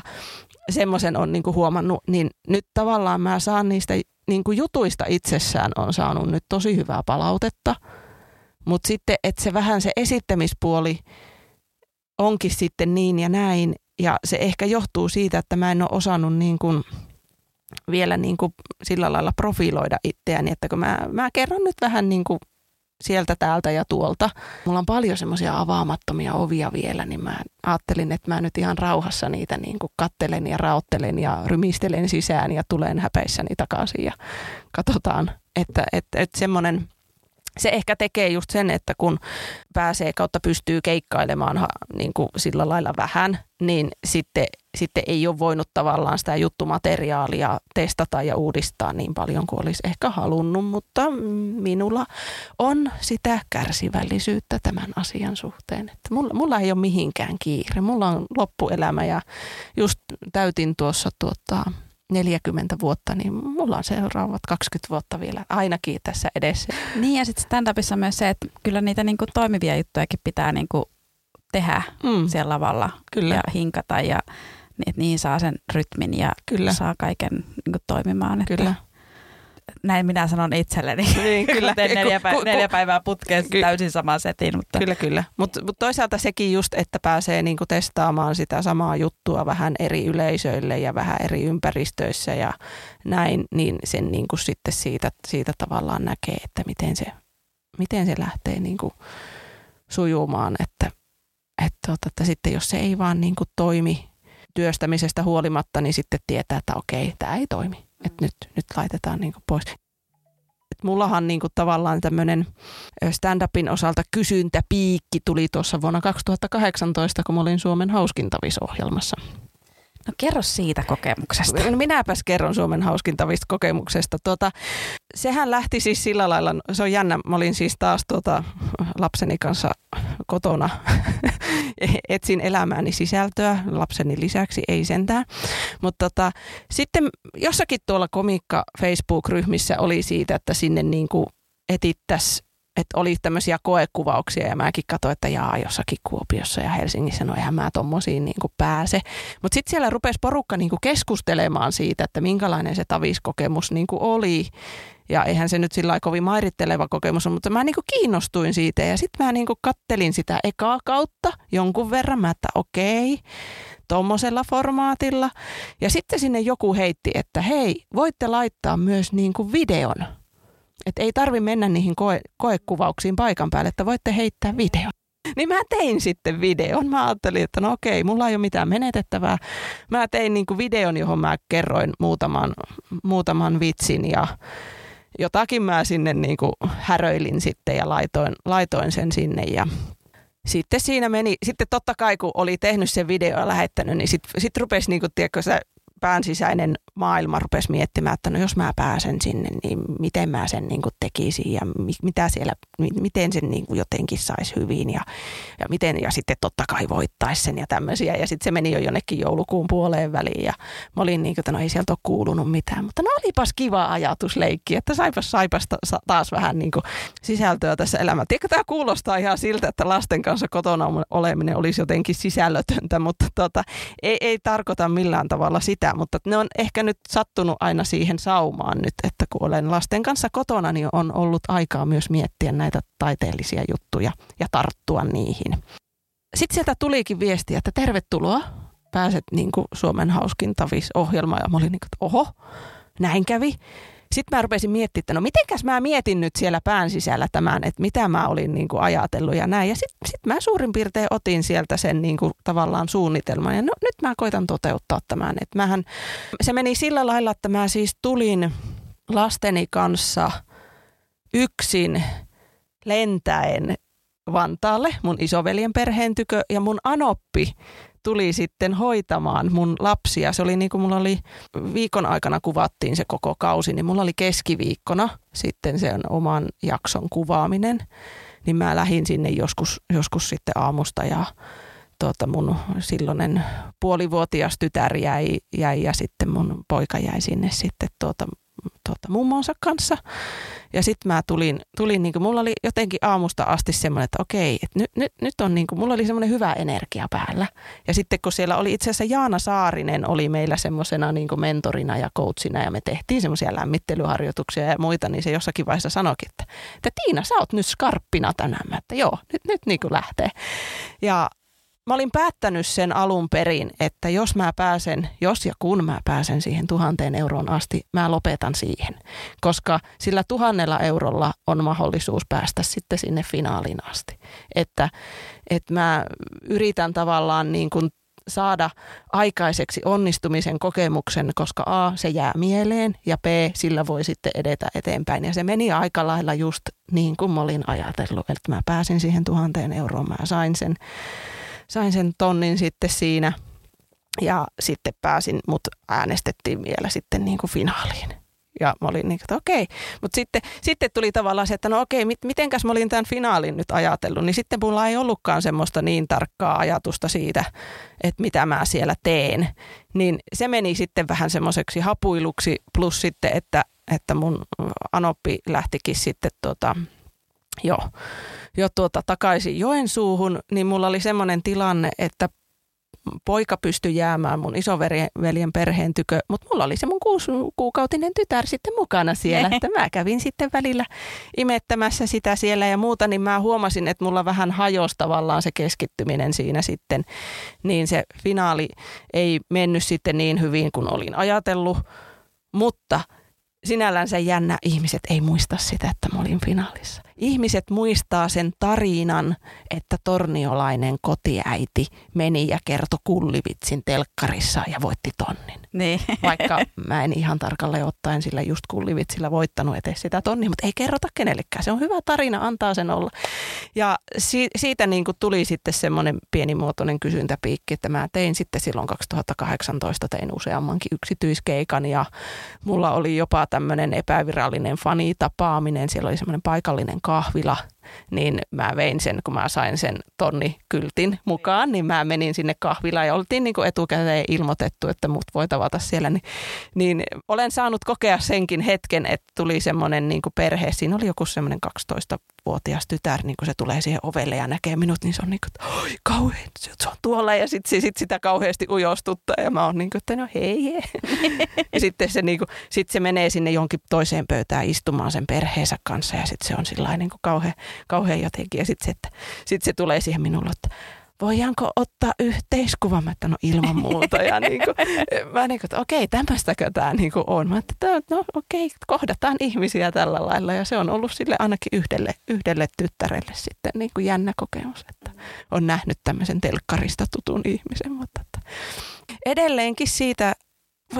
semmoisen on niin kuin, huomannut, niin nyt tavallaan mä saan niistä niin kuin, jutuista itsessään on saanut nyt tosi hyvää palautetta – mutta sitten, että se vähän se esittämispuoli onkin sitten niin ja näin. Ja se ehkä johtuu siitä, että mä en ole osannut niin kuin vielä niin kuin sillä lailla profiloida itseäni, että kun mä, mä kerron nyt vähän niin kuin sieltä, täältä ja tuolta. Mulla on paljon semmoisia avaamattomia ovia vielä, niin mä ajattelin, että mä nyt ihan rauhassa niitä niin kuin kattelen ja raottelen ja rymistelen sisään ja tulen häpeissäni takaisin ja katsotaan, että, että, että semmoinen se ehkä tekee just sen, että kun pääsee kautta pystyy keikkailemaan niin kuin sillä lailla vähän, niin sitten, sitten ei ole voinut tavallaan sitä juttumateriaalia testata ja uudistaa niin paljon kuin olisi ehkä halunnut, mutta minulla on sitä kärsivällisyyttä tämän asian suhteen. Että mulla, mulla ei ole mihinkään kiire. Mulla on loppuelämä ja just täytin tuossa tuota, 40 vuotta, niin mulla on seuraavat 20 vuotta vielä ainakin tässä edessä. Niin ja sitten stand-upissa myös se, että kyllä niitä niinku toimivia juttujakin pitää niinku tehdä mm. siellä lavalla kyllä. ja hinkata ja niin, että niihin saa sen rytmin ja kyllä. saa kaiken niinku toimimaan. Että kyllä näin minä sanon itselleni. Niin, kyllä. Teen neljä, ku, neljä päivää putkeen ky- täysin saman setin. Mutta. Kyllä, kyllä. Mutta mut toisaalta sekin just, että pääsee niinku testaamaan sitä samaa juttua vähän eri yleisöille ja vähän eri ympäristöissä ja näin, niin sen niinku sitten siitä, siitä tavallaan näkee, että miten se, miten se lähtee niinku sujumaan. Että, että, tota, että sitten jos se ei vaan niinku toimi työstämisestä huolimatta, niin sitten tietää, että okei, tämä ei toimi että nyt, nyt laitetaan niin pois. Et mullahan niin tavallaan tämmöinen stand-upin osalta kysyntäpiikki tuli tuossa vuonna 2018, kun mä olin Suomen hauskintavisohjelmassa. No kerro siitä kokemuksesta. No minäpäs kerron Suomen hauskinta kokemuksesta. Tuota, sehän lähti siis sillä lailla, se on jännä, mä olin siis taas tuota, lapseni kanssa kotona, etsin elämääni sisältöä, lapseni lisäksi ei sentään. Mutta tota, sitten jossakin tuolla komikka Facebook-ryhmissä oli siitä, että sinne niin kuin etittäisi että oli tämmöisiä koekuvauksia ja mäkin katsoin, että jaa jossakin Kuopiossa ja Helsingissä, no eihän mä tommosiin niin kuin pääse. Mutta sitten siellä rupesi porukka niin kuin keskustelemaan siitä, että minkälainen se taviskokemus niin kuin oli. Ja eihän se nyt sillä kovin mairitteleva kokemus ole, mutta mä niin kuin kiinnostuin siitä ja sitten mä niin kuin kattelin sitä ekaa kautta jonkun verran, mä että okei, tuommoisella formaatilla. Ja sitten sinne joku heitti, että hei, voitte laittaa myös niin kuin videon. Että ei tarvi mennä niihin koe, koekuvauksiin paikan päälle, että voitte heittää videon. Niin mä tein sitten videon. Mä ajattelin, että no okei, mulla ei ole mitään menetettävää. Mä tein niin kuin videon, johon mä kerroin muutaman, muutaman vitsin ja jotakin mä sinne niin kuin häröilin sitten ja laitoin, laitoin sen sinne ja sitten siinä meni, sitten totta kai kun oli tehnyt sen video ja lähettänyt, niin sitten sit rupesi niin kuin, tiedätkö, se pään sisäinen maailma rupesi miettimään, että no jos mä pääsen sinne, niin miten mä sen niin kuin tekisin ja mitä siellä, miten sen niin kuin jotenkin saisi hyvin ja, ja, miten, ja sitten totta kai voittaisi sen ja tämmöisiä. Ja sitten se meni jo jonnekin joulukuun puoleen väliin ja mä olin niin kuin, että no ei sieltä ole kuulunut mitään, mutta no olipas kiva ajatusleikki, että saipas, saipas taas vähän niin kuin sisältöä tässä elämään. Tiedätkö, tämä kuulostaa ihan siltä, että lasten kanssa kotona oleminen olisi jotenkin sisällötöntä, mutta tota, ei, ei tarkoita millään tavalla sitä, sitä, mutta ne on ehkä nyt sattunut aina siihen saumaan nyt, että kun olen lasten kanssa kotona, niin on ollut aikaa myös miettiä näitä taiteellisia juttuja ja tarttua niihin. Sitten sieltä tulikin viesti, että tervetuloa, pääset niin kuin Suomen hauskin tavis-ohjelmaan. Ja mä olin niin kuin, että oho, näin kävi. Sitten mä rupesin miettimään, että no mitenkäs mä mietin nyt siellä pään sisällä tämän, että mitä mä olin niin kuin ajatellut ja näin. Ja sitten sit mä suurin piirtein otin sieltä sen niin kuin tavallaan suunnitelman ja no nyt mä koitan toteuttaa tämän. Että mähän, se meni sillä lailla, että mä siis tulin lasteni kanssa yksin lentäen Vantaalle mun isoveljen perheen tykö ja mun anoppi tuli sitten hoitamaan mun lapsia. Se oli niin kuin mulla oli viikon aikana kuvattiin se koko kausi, niin mulla oli keskiviikkona sitten sen oman jakson kuvaaminen. Niin mä lähdin sinne joskus, joskus sitten aamusta ja tuota mun silloinen puolivuotias tytär jäi, jäi ja sitten mun poika jäi sinne sitten tuota tuota, mummonsa kanssa. Ja sitten mä tulin, tulin niin kuin, mulla oli jotenkin aamusta asti semmoinen, että okei, että nyt, nyt, nyt on niin kuin, mulla oli semmoinen hyvä energia päällä. Ja sitten kun siellä oli itse asiassa Jaana Saarinen oli meillä semmoisena niin mentorina ja coachina ja me tehtiin semmoisia lämmittelyharjoituksia ja muita, niin se jossakin vaiheessa sanoikin, että, että Tiina, sä oot nyt skarppina tänään. Mä, että joo, nyt, nyt niin kuin lähtee. Ja mä olin päättänyt sen alun perin, että jos mä pääsen, jos ja kun mä pääsen siihen tuhanteen euroon asti, mä lopetan siihen. Koska sillä tuhannella eurolla on mahdollisuus päästä sitten sinne finaaliin asti. Että, että mä yritän tavallaan niin kuin saada aikaiseksi onnistumisen kokemuksen, koska A, se jää mieleen ja B, sillä voi sitten edetä eteenpäin. Ja se meni aika lailla just niin kuin mä olin ajatellut, että mä pääsin siihen tuhanteen euroon, mä sain sen sain sen tonnin sitten siinä ja sitten pääsin, mut äänestettiin vielä sitten niin kuin finaaliin. Ja mä olin niin, että okei. Mutta sitten, sitten tuli tavallaan se, että no okei, mit, mitenkäs mä olin tämän finaalin nyt ajatellut. Niin sitten mulla ei ollutkaan semmoista niin tarkkaa ajatusta siitä, että mitä mä siellä teen. Niin se meni sitten vähän semmoiseksi hapuiluksi. Plus sitten, että, että mun anoppi lähtikin sitten tota, jo jo tuota takaisin Joensuuhun, niin mulla oli semmoinen tilanne, että poika pystyi jäämään mun isoveljen perheen tykö, mutta mulla oli se mun kuusi kuukautinen tytär sitten mukana siellä, että mä kävin sitten välillä imettämässä sitä siellä ja muuta, niin mä huomasin, että mulla vähän hajosi tavallaan se keskittyminen siinä sitten, niin se finaali ei mennyt sitten niin hyvin kuin olin ajatellut, mutta sinällänsä jännä, ihmiset ei muista sitä, että mä olin finaalissa ihmiset muistaa sen tarinan, että torniolainen kotiäiti meni ja kertoi kullivitsin telkkarissa ja voitti tonnin. Niin. Vaikka mä en ihan tarkalleen ottaen sillä just kullivitsillä voittanut eteen sitä tonnia, mutta ei kerrota kenellekään. Se on hyvä tarina, antaa sen olla. Ja si- siitä niin kuin tuli sitten semmoinen pienimuotoinen kysyntäpiikki, että mä tein sitten silloin 2018 tein useammankin yksityiskeikan ja mulla oli jopa tämmöinen epävirallinen fanitapaaminen. Siellä oli semmoinen paikallinen kahvila, niin mä vein sen, kun mä sain sen tonnikyltin mukaan, niin mä menin sinne kahvilaan ja oltiin niin kuin etukäteen ilmoitettu, että mut voi tavata siellä. Niin, niin olen saanut kokea senkin hetken, että tuli semmoinen niin kuin perhe, siinä oli joku semmoinen 12-vuotias tytär, niin kun se tulee siihen ovelle ja näkee minut, niin se on niin kuin, oi kauhean, se on tuolla ja sitten sit sitä kauheasti ujostuttaa ja mä oon niin kuin, että no hei hei. ja sitten se, niin kuin, sit se menee sinne jonkin toiseen pöytään istumaan sen perheensä kanssa ja sitten se on sillä niin kuin kauhean, kauhean jotenkin. Ja sitten se, että, sit se tulee siihen minulle, että voidaanko ottaa yhteiskuva? Mä että no ilman muuta. Ja niin kuin, mä niin kuin, että okei, tämmöistäkö tämä niin kuin on? Mä että no okei, kohdataan ihmisiä tällä lailla. Ja se on ollut sille ainakin yhdelle, yhdelle tyttärelle sitten niin kuin jännä kokemus, että on nähnyt tämmöisen telkkarista tutun ihmisen. Mutta että edelleenkin siitä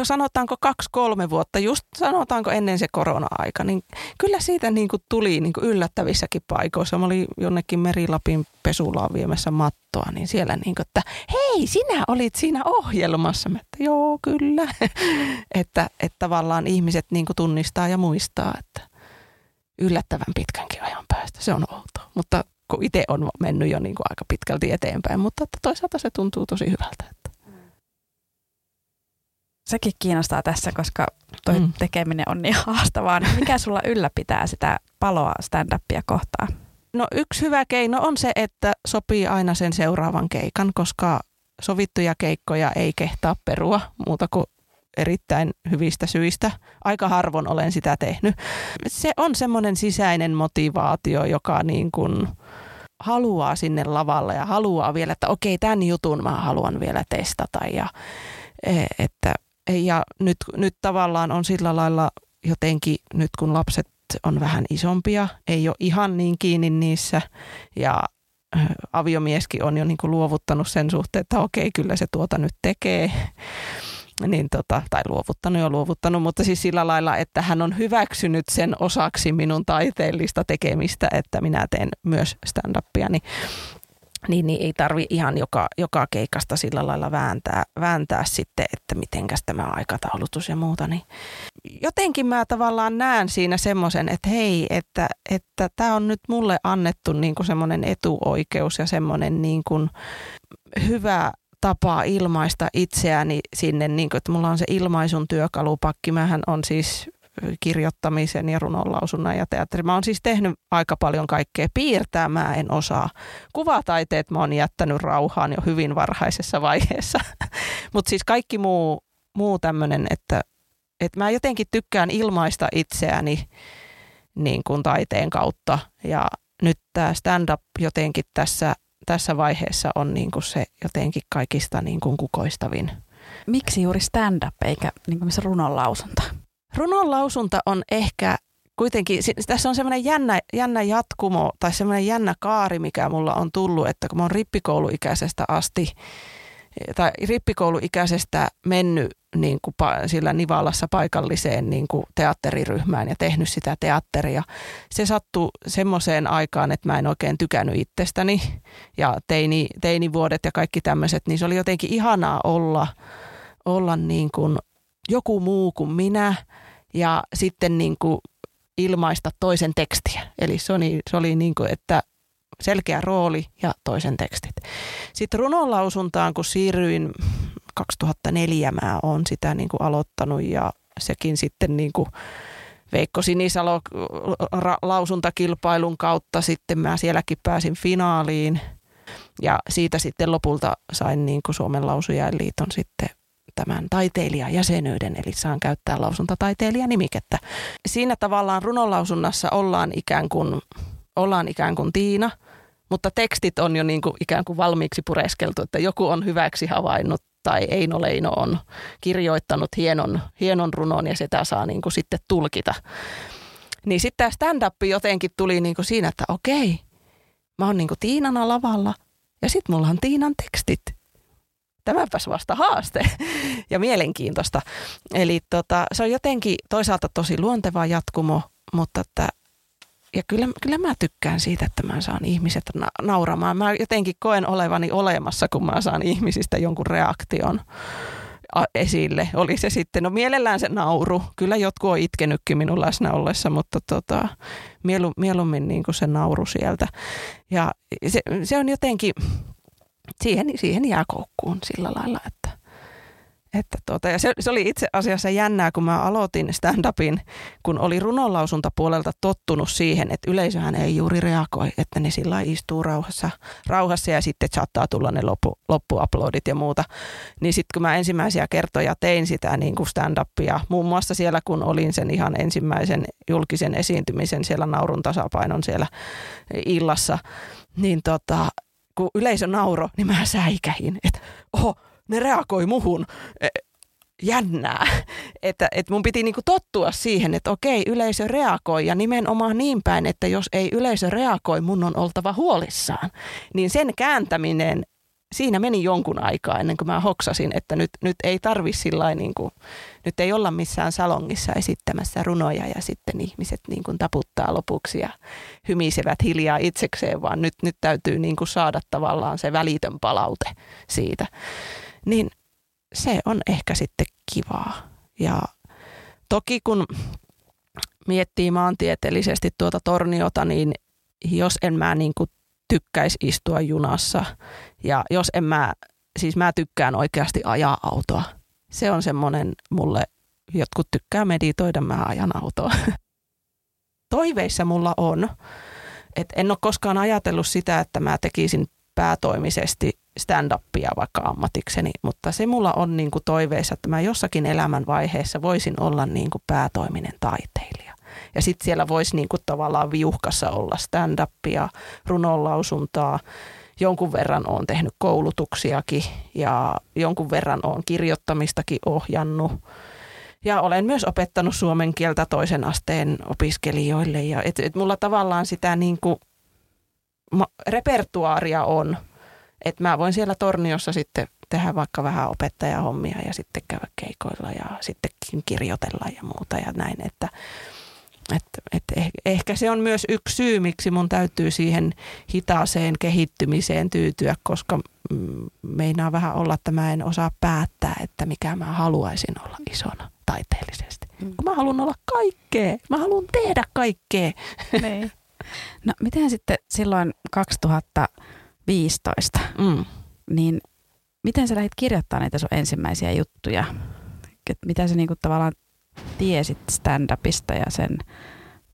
sanotaanko kaksi-kolme vuotta, just sanotaanko ennen se korona-aika, niin kyllä siitä niin kuin tuli niin kuin yllättävissäkin paikoissa. Mä olin jonnekin Merilapin pesulaan viemässä mattoa, niin siellä niin kuin, että hei, sinä olit siinä ohjelmassa. Mä, että joo, kyllä. että, että tavallaan ihmiset niin kuin tunnistaa ja muistaa, että yllättävän pitkänkin ajan päästä. Se on outo, mutta kun itse on mennyt jo niin kuin aika pitkälti eteenpäin, mutta että toisaalta se tuntuu tosi hyvältä. Sekin kiinnostaa tässä, koska toi mm. tekeminen on niin haastavaa. Niin mikä sulla ylläpitää sitä paloa stand-upia kohtaan? No yksi hyvä keino on se, että sopii aina sen seuraavan keikan, koska sovittuja keikkoja ei kehtaa perua muuta kuin erittäin hyvistä syistä. Aika harvoin olen sitä tehnyt. Se on semmoinen sisäinen motivaatio, joka niin kuin haluaa sinne lavalle ja haluaa vielä, että okei, tämän jutun mä haluan vielä testata ja e, että ja nyt, nyt tavallaan on sillä lailla jotenkin, nyt kun lapset on vähän isompia, ei ole ihan niin kiinni niissä ja aviomieskin on jo niin kuin luovuttanut sen suhteen, että okei, kyllä se tuota nyt tekee. Niin tota, tai luovuttanut ja luovuttanut, mutta siis sillä lailla, että hän on hyväksynyt sen osaksi minun taiteellista tekemistä, että minä teen myös stand-upia, niin niin, niin ei tarvi ihan joka, joka keikasta sillä lailla vääntää, vääntää sitten, että mitenkäs tämä aikataulutus ja muuta. Niin jotenkin mä tavallaan näen siinä semmoisen, että hei, että että tämä on nyt mulle annettu niin kuin semmoinen etuoikeus ja semmoinen niin hyvä tapa ilmaista itseäni sinne, niin kuin, että mulla on se ilmaisun työkalupakki. Mähän on siis kirjoittamisen ja runonlausunnan ja teatteri. Mä oon siis tehnyt aika paljon kaikkea. Piirtää mä en osaa. Kuvataiteet mä oon jättänyt rauhaan jo hyvin varhaisessa vaiheessa. Mutta siis kaikki muu, muu tämmöinen, että, että mä jotenkin tykkään ilmaista itseäni niin kuin taiteen kautta. Ja nyt tämä stand-up jotenkin tässä, tässä vaiheessa on niin kuin se jotenkin kaikista niin kuin kukoistavin. Miksi juuri stand-up eikä niin kuin missä runonlausunta? Runon lausunta on ehkä kuitenkin, tässä on semmoinen jännä, jännä jatkumo tai semmoinen jännä kaari, mikä mulla on tullut, että kun mä oon rippikouluikäisestä asti tai rippikouluikäisestä mennyt niin kuin sillä Nivalassa paikalliseen niin kuin teatteriryhmään ja tehnyt sitä teatteria. Se sattui semmoiseen aikaan, että mä en oikein tykännyt itsestäni ja teini, teinivuodet ja kaikki tämmöiset, niin se oli jotenkin ihanaa olla, olla niin kuin joku muu kuin minä ja sitten niin kuin ilmaista toisen tekstiä. Eli se oli, se oli niin kuin, että selkeä rooli ja toisen tekstit. Sitten runonlausuntaan, kun siirryin 2004, mä oon sitä niin kuin aloittanut ja sekin sitten niin kuin Veikko Sinisalo ra- lausuntakilpailun kautta sitten mä sielläkin pääsin finaaliin ja siitä sitten lopulta sain niin kuin Suomen lausujain liiton sitten tämän taiteilijajäsenyyden, eli saan käyttää lausuntataiteilijanimikettä. Siinä tavallaan runonlausunnassa ollaan ikään kuin, ollaan ikään kuin Tiina, mutta tekstit on jo niin kuin ikään kuin valmiiksi pureskeltu, että joku on hyväksi havainnut tai Eino Leino on kirjoittanut hienon, hienon runon ja sitä saa niin kuin sitten tulkita. Niin sitten tämä stand-up jotenkin tuli niin kuin siinä, että okei, mä oon niin kuin Tiinana lavalla ja sitten mulla on Tiinan tekstit tämäpäs vasta haaste ja mielenkiintoista. Eli tota, se on jotenkin toisaalta tosi luonteva jatkumo, mutta että, ja kyllä, kyllä mä tykkään siitä, että mä saan ihmiset na- nauramaan. Mä jotenkin koen olevani olemassa, kun mä saan ihmisistä jonkun reaktion esille. Oli se sitten, no mielellään se nauru. Kyllä jotkut on itkenytkin minun läsnä ollessa, mutta tota, mielu, mieluummin niin kuin se nauru sieltä. Ja se, se on jotenkin, siihen, siihen jää koukkuun sillä lailla, että, että tuota, ja se, se, oli itse asiassa jännää, kun mä aloitin stand-upin, kun oli runonlausunta puolelta tottunut siihen, että yleisöhän ei juuri reagoi, että ne sillä istuu rauhassa, rauhassa ja sitten saattaa tulla ne loppu, loppuuploadit ja muuta. Niin sitten kun mä ensimmäisiä kertoja tein sitä niin kuin stand-upia, muun muassa siellä kun olin sen ihan ensimmäisen julkisen esiintymisen siellä naurun tasapainon siellä illassa, niin tota, kun yleisö nauro, niin mä säikähin, että oho, ne reagoi muhun e, jännää. Että, että mun piti niinku tottua siihen, että okei, yleisö reagoi ja nimenomaan niin päin, että jos ei yleisö reagoi, mun on oltava huolissaan. Niin sen kääntäminen siinä meni jonkun aikaa ennen kuin mä hoksasin, että nyt, nyt ei tarvi sillä niin kuin, nyt ei olla missään salongissa esittämässä runoja ja sitten ihmiset niin kuin taputtaa lopuksi ja hymisevät hiljaa itsekseen, vaan nyt, nyt täytyy niin kuin saada tavallaan se välitön palaute siitä. Niin se on ehkä sitten kivaa. Ja toki kun miettii maantieteellisesti tuota torniota, niin jos en mä niin kuin tykkäisi istua junassa ja jos en mä, siis mä tykkään oikeasti ajaa autoa. Se on semmoinen mulle, jotkut tykkää meditoida, mä ajan autoa. Toiveissa mulla on, että en ole koskaan ajatellut sitä, että mä tekisin päätoimisesti stand-upia vaikka ammatikseni, mutta se mulla on niin kuin toiveissa, että mä jossakin elämän vaiheessa voisin olla niin kuin päätoiminen taiteilija. Ja sitten siellä voisi niin kuin tavallaan viuhkassa olla stand-upia, runonlausuntaa, jonkun verran olen tehnyt koulutuksiakin ja jonkun verran olen kirjoittamistakin ohjannut. Ja olen myös opettanut suomen kieltä toisen asteen opiskelijoille. Ja et, et mulla tavallaan sitä niin kuin, ma, repertuaaria on, että mä voin siellä torniossa sitten tehdä vaikka vähän opettajahommia ja sitten käydä keikoilla ja sittenkin kirjoitella ja muuta ja näin, että et, et ehkä se on myös yksi syy, miksi mun täytyy siihen hitaaseen kehittymiseen tyytyä, koska mm, meinaa vähän olla, että mä en osaa päättää, että mikä mä haluaisin olla isona taiteellisesti. Mm. Kun mä haluan olla kaikkea, mä haluan tehdä kaikkea. Niin. No miten sitten silloin 2015, mm. niin miten sä lähdit kirjoittamaan niitä sun ensimmäisiä juttuja? Mitä sä niinku tavallaan tiesit stand-upista ja sen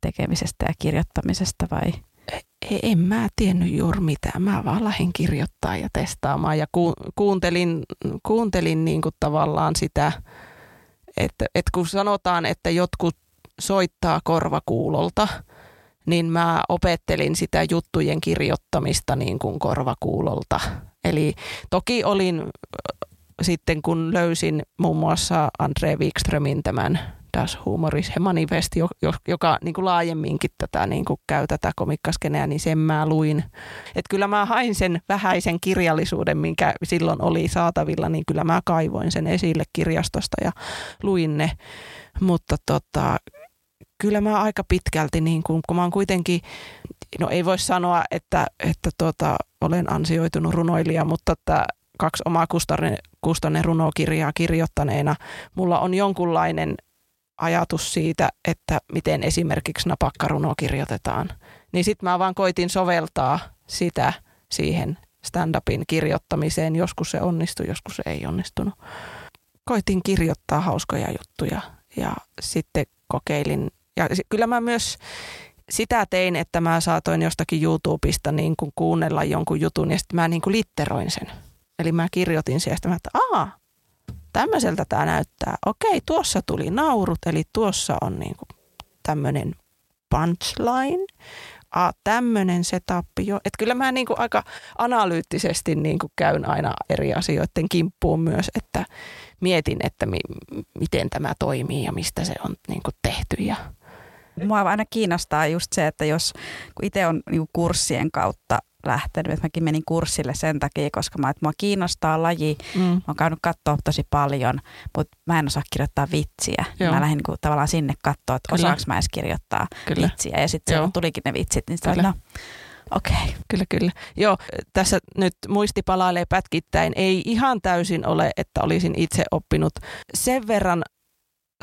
tekemisestä ja kirjoittamisesta vai? Ei, en mä tiennyt juuri mitään. Mä vaan lähdin kirjoittaa ja testaamaan ja ku, kuuntelin, kuuntelin niin kuin tavallaan sitä, että, että kun sanotaan, että jotkut soittaa korvakuulolta, niin mä opettelin sitä juttujen kirjoittamista niin kuin korvakuulolta. Eli toki olin sitten kun löysin muun muassa Andre Wikströmin tämän Das Humoris Manifest, joka niin kuin laajemminkin tätä, niin kuin käy tätä komikkaskeneä, niin sen mä luin. Että kyllä mä hain sen vähäisen kirjallisuuden, minkä silloin oli saatavilla, niin kyllä mä kaivoin sen esille kirjastosta ja luin ne. Mutta tota, kyllä mä aika pitkälti, niin kuin, kun mä oon kuitenkin, no ei voi sanoa, että, että tota, olen ansioitunut runoilija, mutta että kaksi omaa kustanne, kustanne runokirjaa kirjoittaneena, mulla on jonkunlainen ajatus siitä, että miten esimerkiksi napakkaruno kirjoitetaan. Niin sitten mä vaan koitin soveltaa sitä siihen stand-upin kirjoittamiseen. Joskus se onnistui, joskus se ei onnistunut. Koitin kirjoittaa hauskoja juttuja ja sitten kokeilin. Ja kyllä mä myös sitä tein, että mä saatoin jostakin YouTubesta niin kuin kuunnella jonkun jutun ja sitten mä niin kuin litteroin sen. Eli mä kirjoitin sieltä, että aa, tämmöiseltä tämä näyttää. Okei, tuossa tuli naurut, eli tuossa on niin tämmöinen punchline. Ah, tämmöinen setup jo. Että kyllä mä niin kuin aika analyyttisesti niin kuin käyn aina eri asioiden kimppuun myös, että mietin, että mi- miten tämä toimii ja mistä se on niin kuin tehty. Ja... Mua aina kiinnostaa just se, että jos itse on niin kurssien kautta lähtenyt. Että mäkin menin kurssille sen takia, koska mä, että mua kiinnostaa laji. Mm. Mä oon käynyt katsoa tosi paljon, mutta mä en osaa kirjoittaa vitsiä. Joo. Mä lähdin niin tavallaan sinne katsoa, että Kyllä. osaanko mä edes kirjoittaa Kyllä. vitsiä. Ja sitten tulikin ne vitsit, niin sitten no, Okei. Okay. Kyllä, kyllä. Joo, tässä nyt muisti palailee pätkittäin. Ei ihan täysin ole, että olisin itse oppinut. Sen verran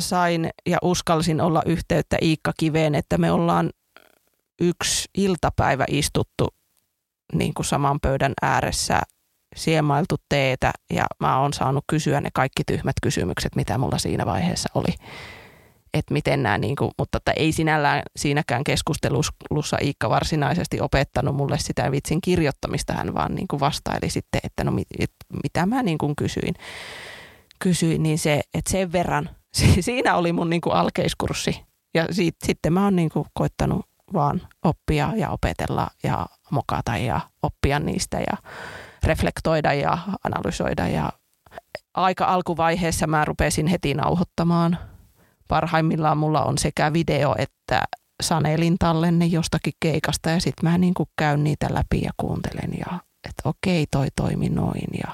sain ja uskalsin olla yhteyttä Iikka Kiveen, että me ollaan yksi iltapäivä istuttu niin kuin saman pöydän ääressä siemailtu teetä ja mä oon saanut kysyä ne kaikki tyhmät kysymykset, mitä mulla siinä vaiheessa oli. Että miten nämä, niin kuin, mutta että ei sinällään siinäkään keskustelussa Iikka varsinaisesti opettanut mulle sitä vitsin kirjoittamista, hän vaan niin kuin vastaili sitten, että no mit, et, mitä mä niin kuin kysyin. Kysyin, niin se, että sen verran, siinä oli mun niin kuin alkeiskurssi. Ja siitä, sitten mä oon niin kuin koittanut vaan oppia ja opetella ja mokata ja oppia niistä ja reflektoida ja analysoida. Ja aika alkuvaiheessa mä rupesin heti nauhoittamaan. Parhaimmillaan mulla on sekä video että sanelin tallenne jostakin keikasta ja sitten mä niin kuin käyn niitä läpi ja kuuntelen ja että okei toi toimi noin ja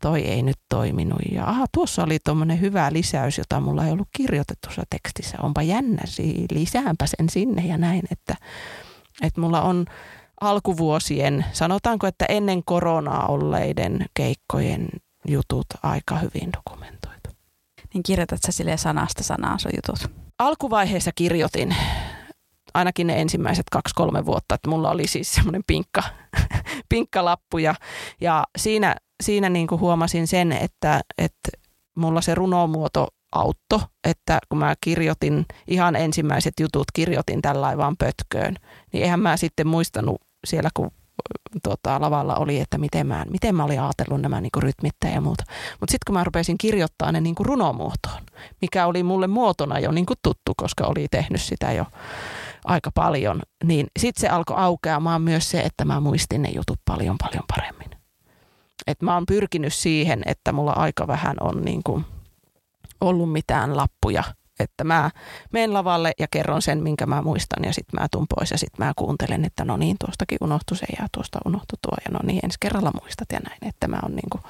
toi ei nyt toiminut. Ja aha, tuossa oli tuommoinen hyvä lisäys, jota mulla ei ollut kirjoitettu tuossa tekstissä. Onpa jännä, lisäänpä sen sinne ja näin, että, että mulla on alkuvuosien, sanotaanko, että ennen koronaa olleiden keikkojen jutut aika hyvin dokumentoitu. Niin kirjoitat sä sille sanasta sanaan sun jutut? Alkuvaiheessa kirjoitin ainakin ne ensimmäiset kaksi-kolme vuotta, että mulla oli siis semmoinen pinkka, pinkkalappu ja, ja siinä siinä niin kuin huomasin sen, että, että mulla se runomuoto autto, että kun mä kirjoitin ihan ensimmäiset jutut, kirjoitin tällä vaan pötköön, niin eihän mä sitten muistanut siellä, kun tota, lavalla oli, että miten mä, miten mä olin ajatellut nämä niin rytmittäjä ja muuta. Mutta sitten kun mä rupesin kirjoittaa ne niin runomuotoon, mikä oli mulle muotona jo niin tuttu, koska oli tehnyt sitä jo aika paljon, niin sitten se alkoi aukeamaan myös se, että mä muistin ne jutut paljon paljon paremmin. Et mä oon pyrkinyt siihen, että mulla aika vähän on niin kuin ollut mitään lappuja. Että mä menen lavalle ja kerron sen, minkä mä muistan ja sitten mä tuun pois ja sitten mä kuuntelen, että no niin, tuostakin unohtui se ja tuosta unohtui tuo ja no niin, ensi kerralla muistat ja näin. Että mä oon niin kuin,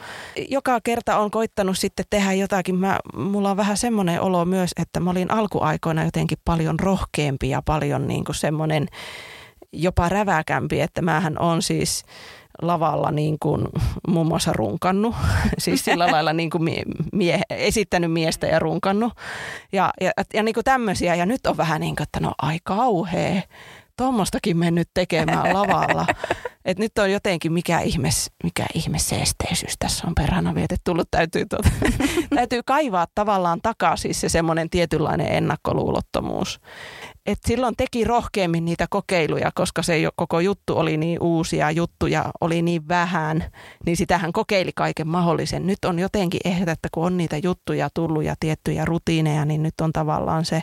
joka kerta on koittanut sitten tehdä jotakin. Mä, mulla on vähän semmoinen olo myös, että mä olin alkuaikoina jotenkin paljon rohkeampi ja paljon niin kuin semmoinen jopa räväkämpi, että mähän on siis lavalla niin kuin muun muassa runkannut, siis sillä lailla niin kuin mie, mie, esittänyt miestä ja runkannut ja, ja, ja niin kuin tämmöisiä. Ja nyt on vähän niin kuin, että no ai kauhea, tuommoistakin mennyt tekemään lavalla. Et nyt on jotenkin mikä ihme, mikä ihme seesteisyys tässä on perhana vietet tullut. Täytyy, tuota, täytyy kaivaa tavallaan takaisin se semmoinen tietynlainen ennakkoluulottomuus et silloin teki rohkeammin niitä kokeiluja, koska se koko juttu oli niin uusia juttuja, oli niin vähän, niin sitähän kokeili kaiken mahdollisen. Nyt on jotenkin ehkä, että kun on niitä juttuja tullut ja tiettyjä rutiineja, niin nyt on tavallaan se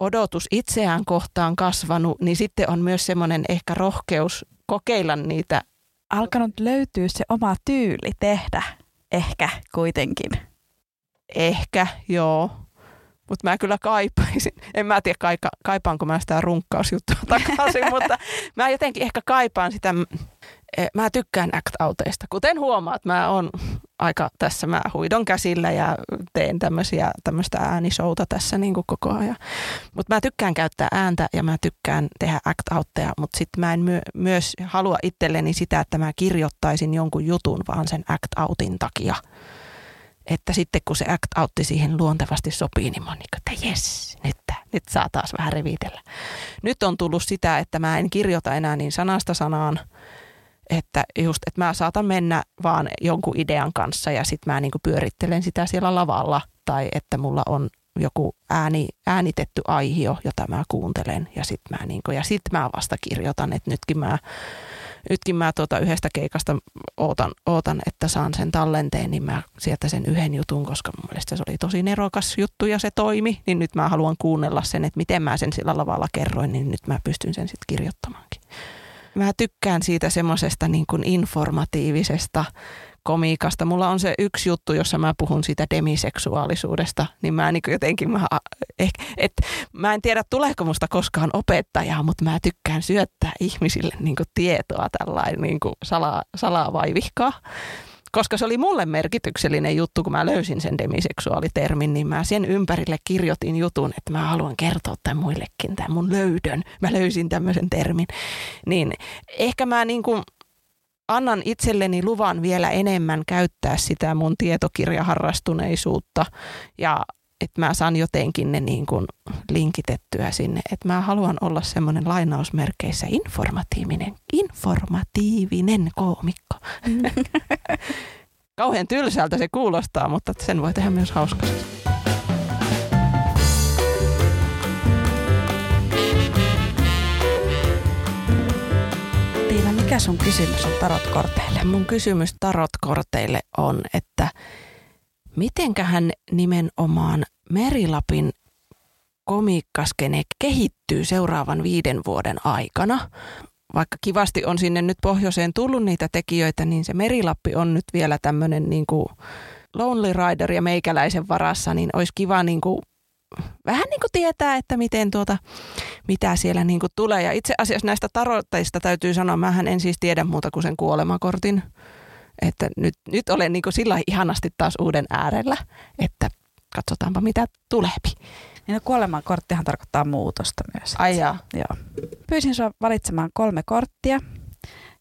odotus itseään kohtaan kasvanut, niin sitten on myös semmoinen ehkä rohkeus kokeilla niitä. Alkanut löytyä se oma tyyli tehdä, ehkä kuitenkin. Ehkä, joo. Mutta mä kyllä kaipaisin, en mä tiedä kaika, kaipaanko mä sitä runkkausjuttua takaisin, mutta mä jotenkin ehkä kaipaan sitä, mä tykkään act-auteista. Kuten huomaat, mä oon aika tässä, mä huidon käsillä ja teen tämmöisiä, tämmöistä äänishouta tässä niin kuin koko ajan. Mutta mä tykkään käyttää ääntä ja mä tykkään tehdä act-outteja, mutta sitten mä en myö, myös halua itselleni sitä, että mä kirjoittaisin jonkun jutun vaan sen act-outin takia että sitten kun se act outti siihen luontevasti sopii, niin mä oon niin, että jes, nyt, nyt saa taas vähän revitellä. Nyt on tullut sitä, että mä en kirjoita enää niin sanasta sanaan, että just, että mä saatan mennä vaan jonkun idean kanssa ja sitten mä niin pyörittelen sitä siellä lavalla tai että mulla on joku ääni, äänitetty aihio, jota mä kuuntelen ja sitten mä, niin ja sit mä vasta kirjoitan, että nytkin mä nytkin mä tuota yhdestä keikasta ootan, ootan, että saan sen tallenteen, niin mä sieltä sen yhden jutun, koska mun mielestä se oli tosi nerokas juttu ja se toimi, niin nyt mä haluan kuunnella sen, että miten mä sen sillä lavalla kerroin, niin nyt mä pystyn sen sitten kirjoittamaankin. Mä tykkään siitä semmoisesta niin kuin informatiivisesta komiikasta. Mulla on se yksi juttu, jossa mä puhun siitä demiseksuaalisuudesta, niin mä niin jotenkin, mä, ehkä, et, mä en tiedä tuleeko musta koskaan opettajaa, mutta mä tykkään syöttää ihmisille niin tietoa tällainen niin salaa, salaa vai vihkaa. Koska se oli mulle merkityksellinen juttu, kun mä löysin sen demiseksuaalitermin, niin mä sen ympärille kirjoitin jutun, että mä haluan kertoa tämän muillekin, tämän mun löydön. Mä löysin tämmöisen termin. Niin ehkä mä niin kuin annan itselleni luvan vielä enemmän käyttää sitä mun tietokirjaharrastuneisuutta ja että mä saan jotenkin ne niin kuin linkitettyä sinne. Että mä haluan olla semmoinen lainausmerkeissä informatiivinen, informatiivinen koomikko. Kauhean tylsältä se kuulostaa, mutta sen voi tehdä myös hauskasti. Mikä sun kysymys on tarotkorteille? Mun kysymys tarotkorteille on, että mitenköhän nimenomaan Merilapin komiikkaskene kehittyy seuraavan viiden vuoden aikana. vaikka kivasti on sinne nyt pohjoiseen tullut niitä tekijöitä, niin se Merilappi on nyt vielä tämmöinen niin Lonely Rider ja meikäläisen varassa, niin olisi kiva niin kuin vähän niin kuin tietää, että miten tuota, mitä siellä niin kuin tulee. Ja itse asiassa näistä tarotteista täytyy sanoa, mähän en siis tiedä muuta kuin sen kuolemakortin. Että nyt, nyt olen niin kuin sillä ihanasti taas uuden äärellä, että katsotaanpa mitä tuleepi. Niin no kuolemakorttihan tarkoittaa muutosta myös. Ai jaa. Joo. Pyysin sinua valitsemaan kolme korttia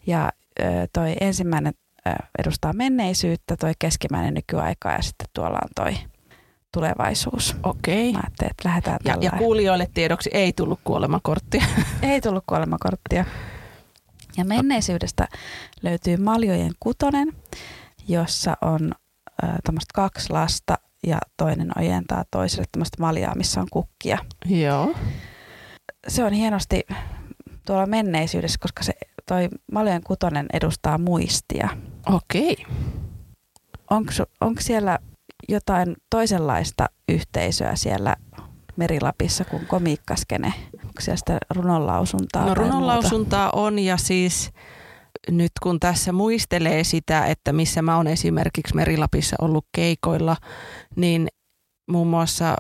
ja ö, toi ensimmäinen ö, edustaa menneisyyttä, toi keskimmäinen nykyaikaa ja sitten tuolla on toi tulevaisuus. Okei. Mä ajattelin, että lähdetään Ja, ja kuulijoille tiedoksi ei tullut kuolemakorttia. Ei tullut kuolemakorttia. Ja menneisyydestä löytyy Maljojen kutonen, jossa on äh, kaksi lasta ja toinen ojentaa toiselle tämmöistä maljaa, missä on kukkia. Joo. Se on hienosti tuolla menneisyydessä, koska se toi Maljojen kutonen edustaa muistia. Okei. Onko siellä jotain toisenlaista yhteisöä siellä Merilapissa kuin komiikkaskene? Siellä sitä runonlausuntaa? No runonlausuntaa on ja siis nyt kun tässä muistelee sitä, että missä mä oon esimerkiksi Merilapissa ollut keikoilla, niin muun muassa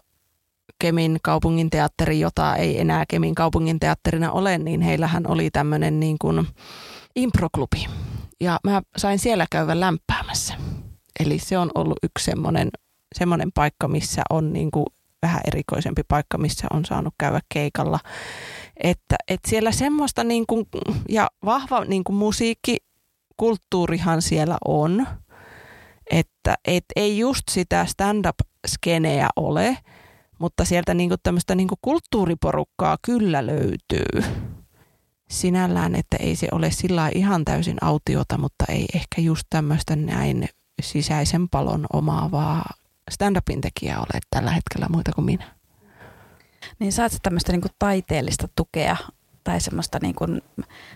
Kemin kaupungin teatteri, jota ei enää Kemin kaupungin teatterina ole, niin heillähän oli tämmöinen niin kuin improklubi. Ja mä sain siellä käydä lämpäämässä. Eli se on ollut yksi semmoinen, semmoinen paikka, missä on niin kuin vähän erikoisempi paikka, missä on saanut käydä keikalla. Että, että siellä semmoista niin kuin, ja vahva niin kuin musiikkikulttuurihan siellä on, että et ei just sitä stand-up-skeneä ole, mutta sieltä niin kuin tämmöistä niin kuin kulttuuriporukkaa kyllä löytyy. Sinällään, että ei se ole sillä ihan täysin autiota, mutta ei ehkä just tämmöistä näin sisäisen palon omaavaa stand-upin tekijää ole tällä hetkellä muita kuin minä. Niin saat sä tämmöistä niinku taiteellista tukea tai semmoista, niinku,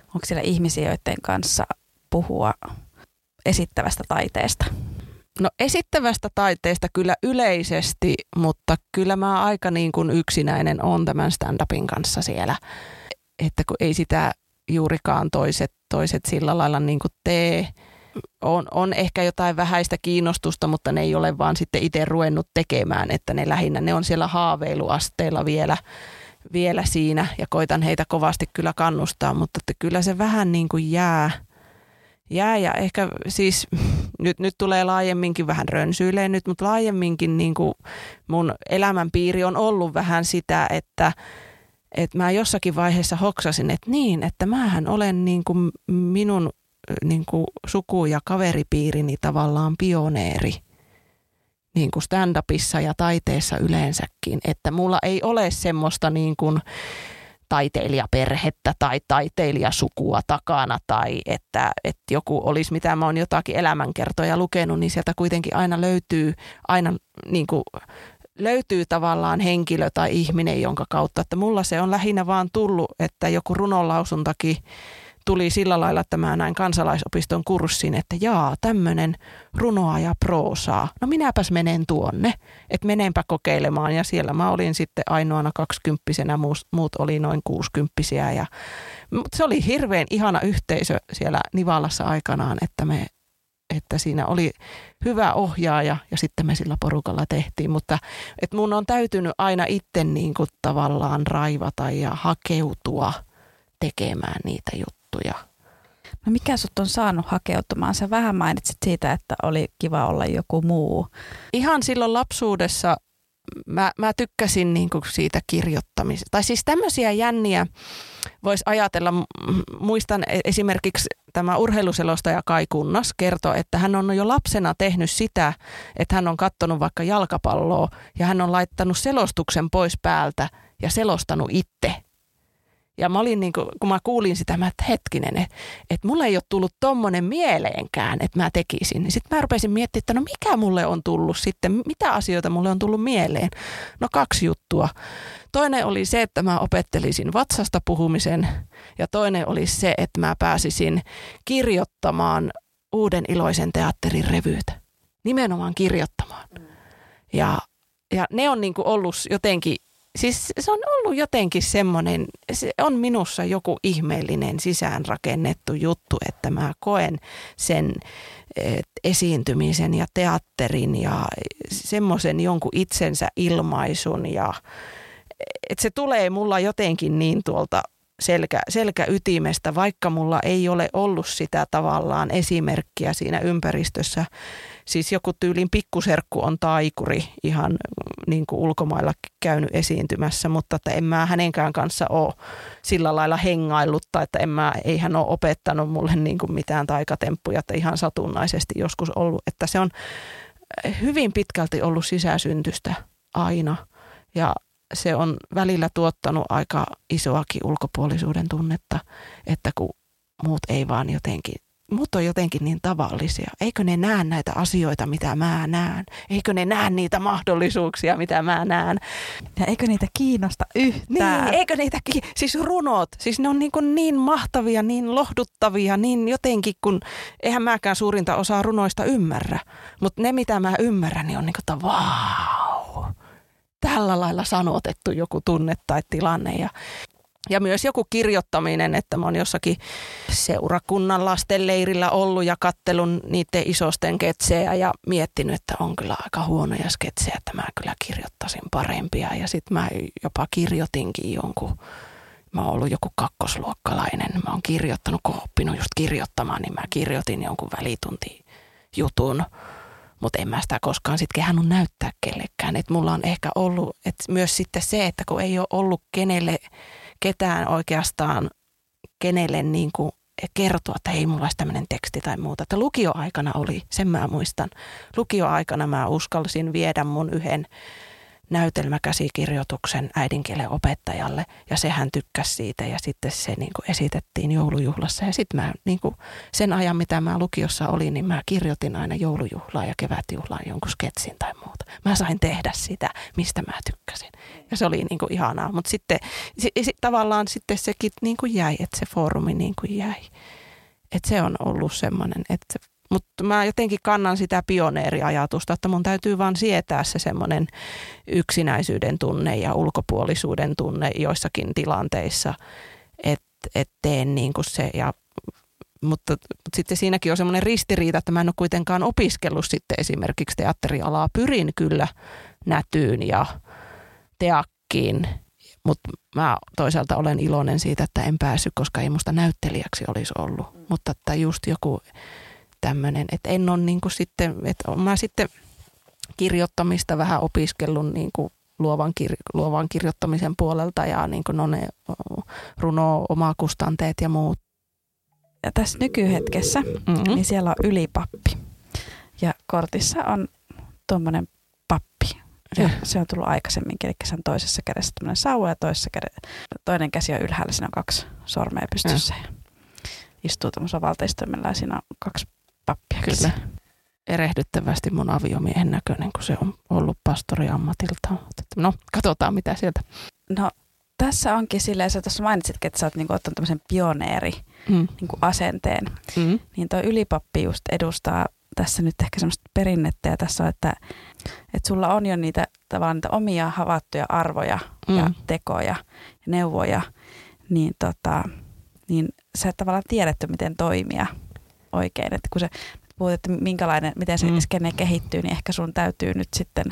onko siellä ihmisiä, joiden kanssa puhua esittävästä taiteesta? No esittävästä taiteesta kyllä yleisesti, mutta kyllä mä aika niin kuin yksinäinen on tämän stand-upin kanssa siellä. Että kun ei sitä juurikaan toiset, toiset sillä lailla niin kuin tee. On, on ehkä jotain vähäistä kiinnostusta, mutta ne ei ole vaan sitten itse ruvennut tekemään, että ne lähinnä, ne on siellä haaveiluasteella vielä, vielä siinä ja koitan heitä kovasti kyllä kannustaa, mutta että kyllä se vähän niin kuin jää, jää ja ehkä siis nyt, nyt tulee laajemminkin vähän rönsyilee nyt, mutta laajemminkin niin kuin mun elämänpiiri on ollut vähän sitä, että että mä jossakin vaiheessa hoksasin, että niin, että mähän olen niin kuin minun niin kuin suku- ja kaveripiirini tavallaan pioneeri niin kuin stand-upissa ja taiteessa yleensäkin. Että mulla ei ole semmoista niin kuin taiteilijaperhettä tai taiteilijasukua takana tai että, että joku olisi, mitä mä oon jotakin elämänkertoja lukenut, niin sieltä kuitenkin aina löytyy, aina niin kuin löytyy tavallaan henkilö tai ihminen, jonka kautta, että mulla se on lähinnä vaan tullut, että joku runonlausuntakin tuli sillä lailla, että mä näin kansalaisopiston kurssin, että jaa, tämmöinen runoa ja proosaa. No minäpäs menen tuonne, että menenpä kokeilemaan. Ja siellä mä olin sitten ainoana kaksikymppisenä, muut oli noin kuusikymppisiä. Ja, mutta se oli hirveän ihana yhteisö siellä Nivalassa aikanaan, että me että siinä oli hyvä ohjaaja ja sitten me sillä porukalla tehtiin, mutta että mun on täytynyt aina itse niin kuin tavallaan raivata ja hakeutua tekemään niitä juttuja. No mikä sut on saanut hakeutumaan? Sä vähän mainitsit siitä, että oli kiva olla joku muu. Ihan silloin lapsuudessa mä, mä tykkäsin niin kuin siitä kirjoittamisesta. Tai siis tämmöisiä jänniä voisi ajatella. Muistan e- esimerkiksi tämä urheiluselostaja Kai Kunnas kertoi, että hän on jo lapsena tehnyt sitä, että hän on katsonut vaikka jalkapalloa ja hän on laittanut selostuksen pois päältä ja selostanut itse ja mä olin niin kuin, kun mä kuulin sitä, mä että hetkinen, että, että mulle ei ole tullut tommonen mieleenkään, että mä tekisin. Niin sitten mä rupesin miettimään, että no mikä mulle on tullut sitten, mitä asioita mulle on tullut mieleen. No kaksi juttua. Toinen oli se, että mä opettelisin vatsasta puhumisen ja toinen oli se, että mä pääsisin kirjoittamaan uuden iloisen teatterin revyytä. Nimenomaan kirjoittamaan. Ja, ja ne on niin kuin ollut jotenkin siis se on ollut jotenkin semmoinen, se on minussa joku ihmeellinen sisäänrakennettu juttu, että mä koen sen esiintymisen ja teatterin ja semmoisen jonkun itsensä ilmaisun ja että se tulee mulla jotenkin niin tuolta selkä, selkäytimestä, vaikka mulla ei ole ollut sitä tavallaan esimerkkiä siinä ympäristössä. Siis joku tyylin pikkuserkku on taikuri ihan niin kuin ulkomailla käynyt esiintymässä, mutta että en mä hänenkään kanssa ole sillä lailla hengaillut tai että en mä, ei hän ole opettanut mulle niin kuin mitään taikatemppuja, että ihan satunnaisesti joskus ollut. Että se on hyvin pitkälti ollut sisäsyntystä aina ja se on välillä tuottanut aika isoakin ulkopuolisuuden tunnetta, että kun muut ei vaan jotenkin, muut on jotenkin niin tavallisia. Eikö ne näe näitä asioita, mitä mä näen? Eikö ne näe niitä mahdollisuuksia, mitä mä näen? Ja eikö niitä kiinnosta yhtään? Niin, eikö niitä, ki- siis runot, siis ne on niin, kuin niin mahtavia, niin lohduttavia, niin jotenkin, kun eihän mäkään suurinta osaa runoista ymmärrä. Mutta ne, mitä mä ymmärrän, niin on niin kuin, että vau tällä lailla sanotettu joku tunne tai tilanne. Ja, ja myös joku kirjoittaminen, että mä oon jossakin seurakunnan lasten leirillä ollut ja kattelun niiden isosten sketsejä ja miettinyt, että on kyllä aika huonoja sketsejä, että mä kyllä kirjoittaisin parempia. Ja sitten mä jopa kirjoitinkin jonkun mä oon ollut joku kakkosluokkalainen. Mä oon kirjoittanut, kun oppinut just kirjoittamaan, niin mä kirjoitin jonkun välitunti jutun mutta en mä sitä koskaan sitten kehannut näyttää kellekään. Et mulla on ehkä ollut et myös sitten se, että kun ei ole ollut kenelle, ketään oikeastaan, kenelle niin kuin kertoa, että hei, mulla olisi tämmöinen teksti tai muuta. Että lukioaikana oli, sen mä muistan. Lukioaikana mä uskalsin viedä mun yhden näytelmäkäsikirjoituksen äidinkielen opettajalle ja sehän tykkäsi siitä ja sitten se niin kuin esitettiin joulujuhlassa ja sitten mä niin kuin sen ajan mitä mä lukiossa olin, niin mä kirjoitin aina joulujuhlaan ja kevätjuhlaan jonkun sketsin tai muuta. Mä sain tehdä sitä, mistä mä tykkäsin ja se oli niin kuin ihanaa, mutta sitten si, si, tavallaan sitten sekin niin kuin jäi, että se foorumi niin kuin jäi. Että se on ollut semmoinen, että mutta mä jotenkin kannan sitä pioneeriajatusta, että mun täytyy vaan sietää se semmoinen yksinäisyyden tunne ja ulkopuolisuuden tunne joissakin tilanteissa, että et teen niin kuin se ja mutta, mutta sitten siinäkin on semmoinen ristiriita, että mä en ole kuitenkaan opiskellut sitten esimerkiksi teatterialaa. Pyrin kyllä nätyyn ja teakkiin, mutta mä toisaalta olen iloinen siitä, että en päässyt, koska ei musta näyttelijäksi olisi ollut. Mutta että just joku tämmöinen, että en ole niin kuin sitten, että mä sitten kirjoittamista vähän opiskellut niin kuin luovan, kir- luovan kirjoittamisen puolelta ja niin kuin no ne runo, omakustanteet ja muut. Ja tässä nykyhetkessä, mm-hmm. niin siellä on ylipappi. Ja kortissa on tuommoinen pappi. Ja se on tullut aikaisemminkin, eli se on toisessa kädessä tämmöinen sauva ja toisessa kädessä, toinen käsi on ylhäällä, siinä on kaksi sormea pystyssä. Ja istuu tämmöisellä valtaistoimella ja siinä on kaksi pappia. Kyllä. Erehdyttävästi mun aviomiehen näköinen, kun se on ollut pastori ammatiltaan. No, katsotaan mitä sieltä. No, tässä onkin silleen, että tuossa mainitsitkin, että sä oot niinku ottanut tämmöisen pioneeri mm. niinku asenteen. Mm. Niin tuo ylipappi just edustaa tässä nyt ehkä semmoista perinnettä ja tässä on, että, että sulla on jo niitä tavallaan niitä omia havaittuja arvoja mm. ja tekoja ja neuvoja, niin, tota, niin sä et tavallaan tiedetty, miten toimia oikein. Että kun se puhut, että minkälainen, miten se mm. skene kehittyy, niin ehkä sun täytyy nyt sitten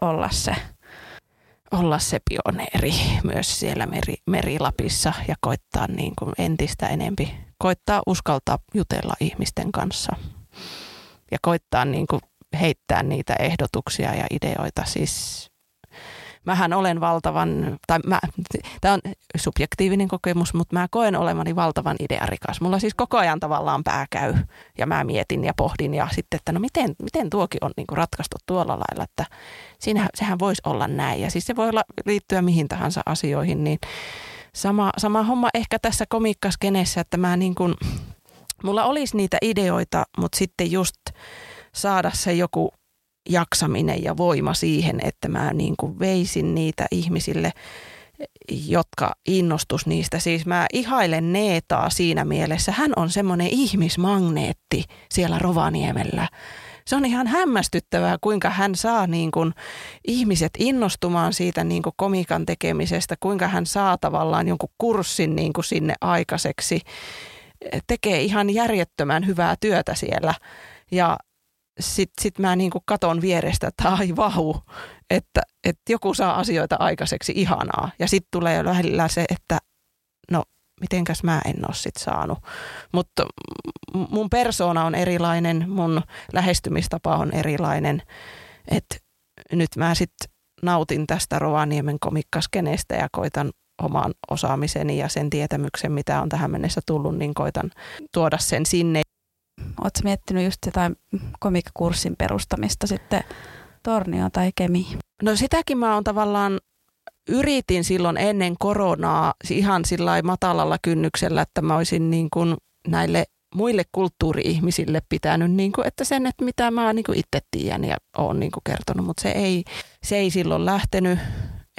olla se olla se pioneeri myös siellä meri, Merilapissa ja koittaa niin kuin entistä enempi, koittaa uskaltaa jutella ihmisten kanssa ja koittaa niin kuin heittää niitä ehdotuksia ja ideoita. Siis mähän olen valtavan, tai mä, tämä on subjektiivinen kokemus, mutta mä koen olevani valtavan idearikas. Mulla siis koko ajan tavallaan pää käy ja mä mietin ja pohdin ja sitten, että no miten, miten tuokin on niinku ratkaistu tuolla lailla, että siinä, sehän voisi olla näin. Ja siis se voi olla, liittyä mihin tahansa asioihin, niin sama, sama homma ehkä tässä komiikkaskenessä, että mä niin kuin, mulla olisi niitä ideoita, mutta sitten just saada se joku jaksaminen ja voima siihen, että mä niin kuin veisin niitä ihmisille, jotka innostus niistä. Siis mä ihailen Neetaa siinä mielessä. Hän on semmoinen ihmismagneetti siellä Rovaniemellä. Se on ihan hämmästyttävää, kuinka hän saa niin kuin ihmiset innostumaan siitä niin kuin komikan tekemisestä, kuinka hän saa tavallaan jonkun kurssin niin kuin sinne aikaiseksi. Tekee ihan järjettömän hyvää työtä siellä. Ja sitten sit mä niin katon vierestä, että ai vau, että, että joku saa asioita aikaiseksi ihanaa. Ja sitten tulee lähellä se, että no mitenkäs mä en ole sit saanut. Mutta mun persoona on erilainen, mun lähestymistapa on erilainen. Että nyt mä sitten nautin tästä Rovaniemen komikkaskeneestä ja koitan oman osaamiseni ja sen tietämyksen, mitä on tähän mennessä tullut, niin koitan tuoda sen sinne. Oletko miettinyt just jotain komikkakurssin perustamista sitten Tornio tai Kemi? No sitäkin mä oon tavallaan yritin silloin ennen koronaa ihan sillä matalalla kynnyksellä, että mä olisin niin kuin näille muille kulttuuri-ihmisille pitänyt, niin kuin, että sen, että mitä mä niin kuin itse tiedän ja olen niin kuin kertonut, mutta se ei, se ei silloin lähtenyt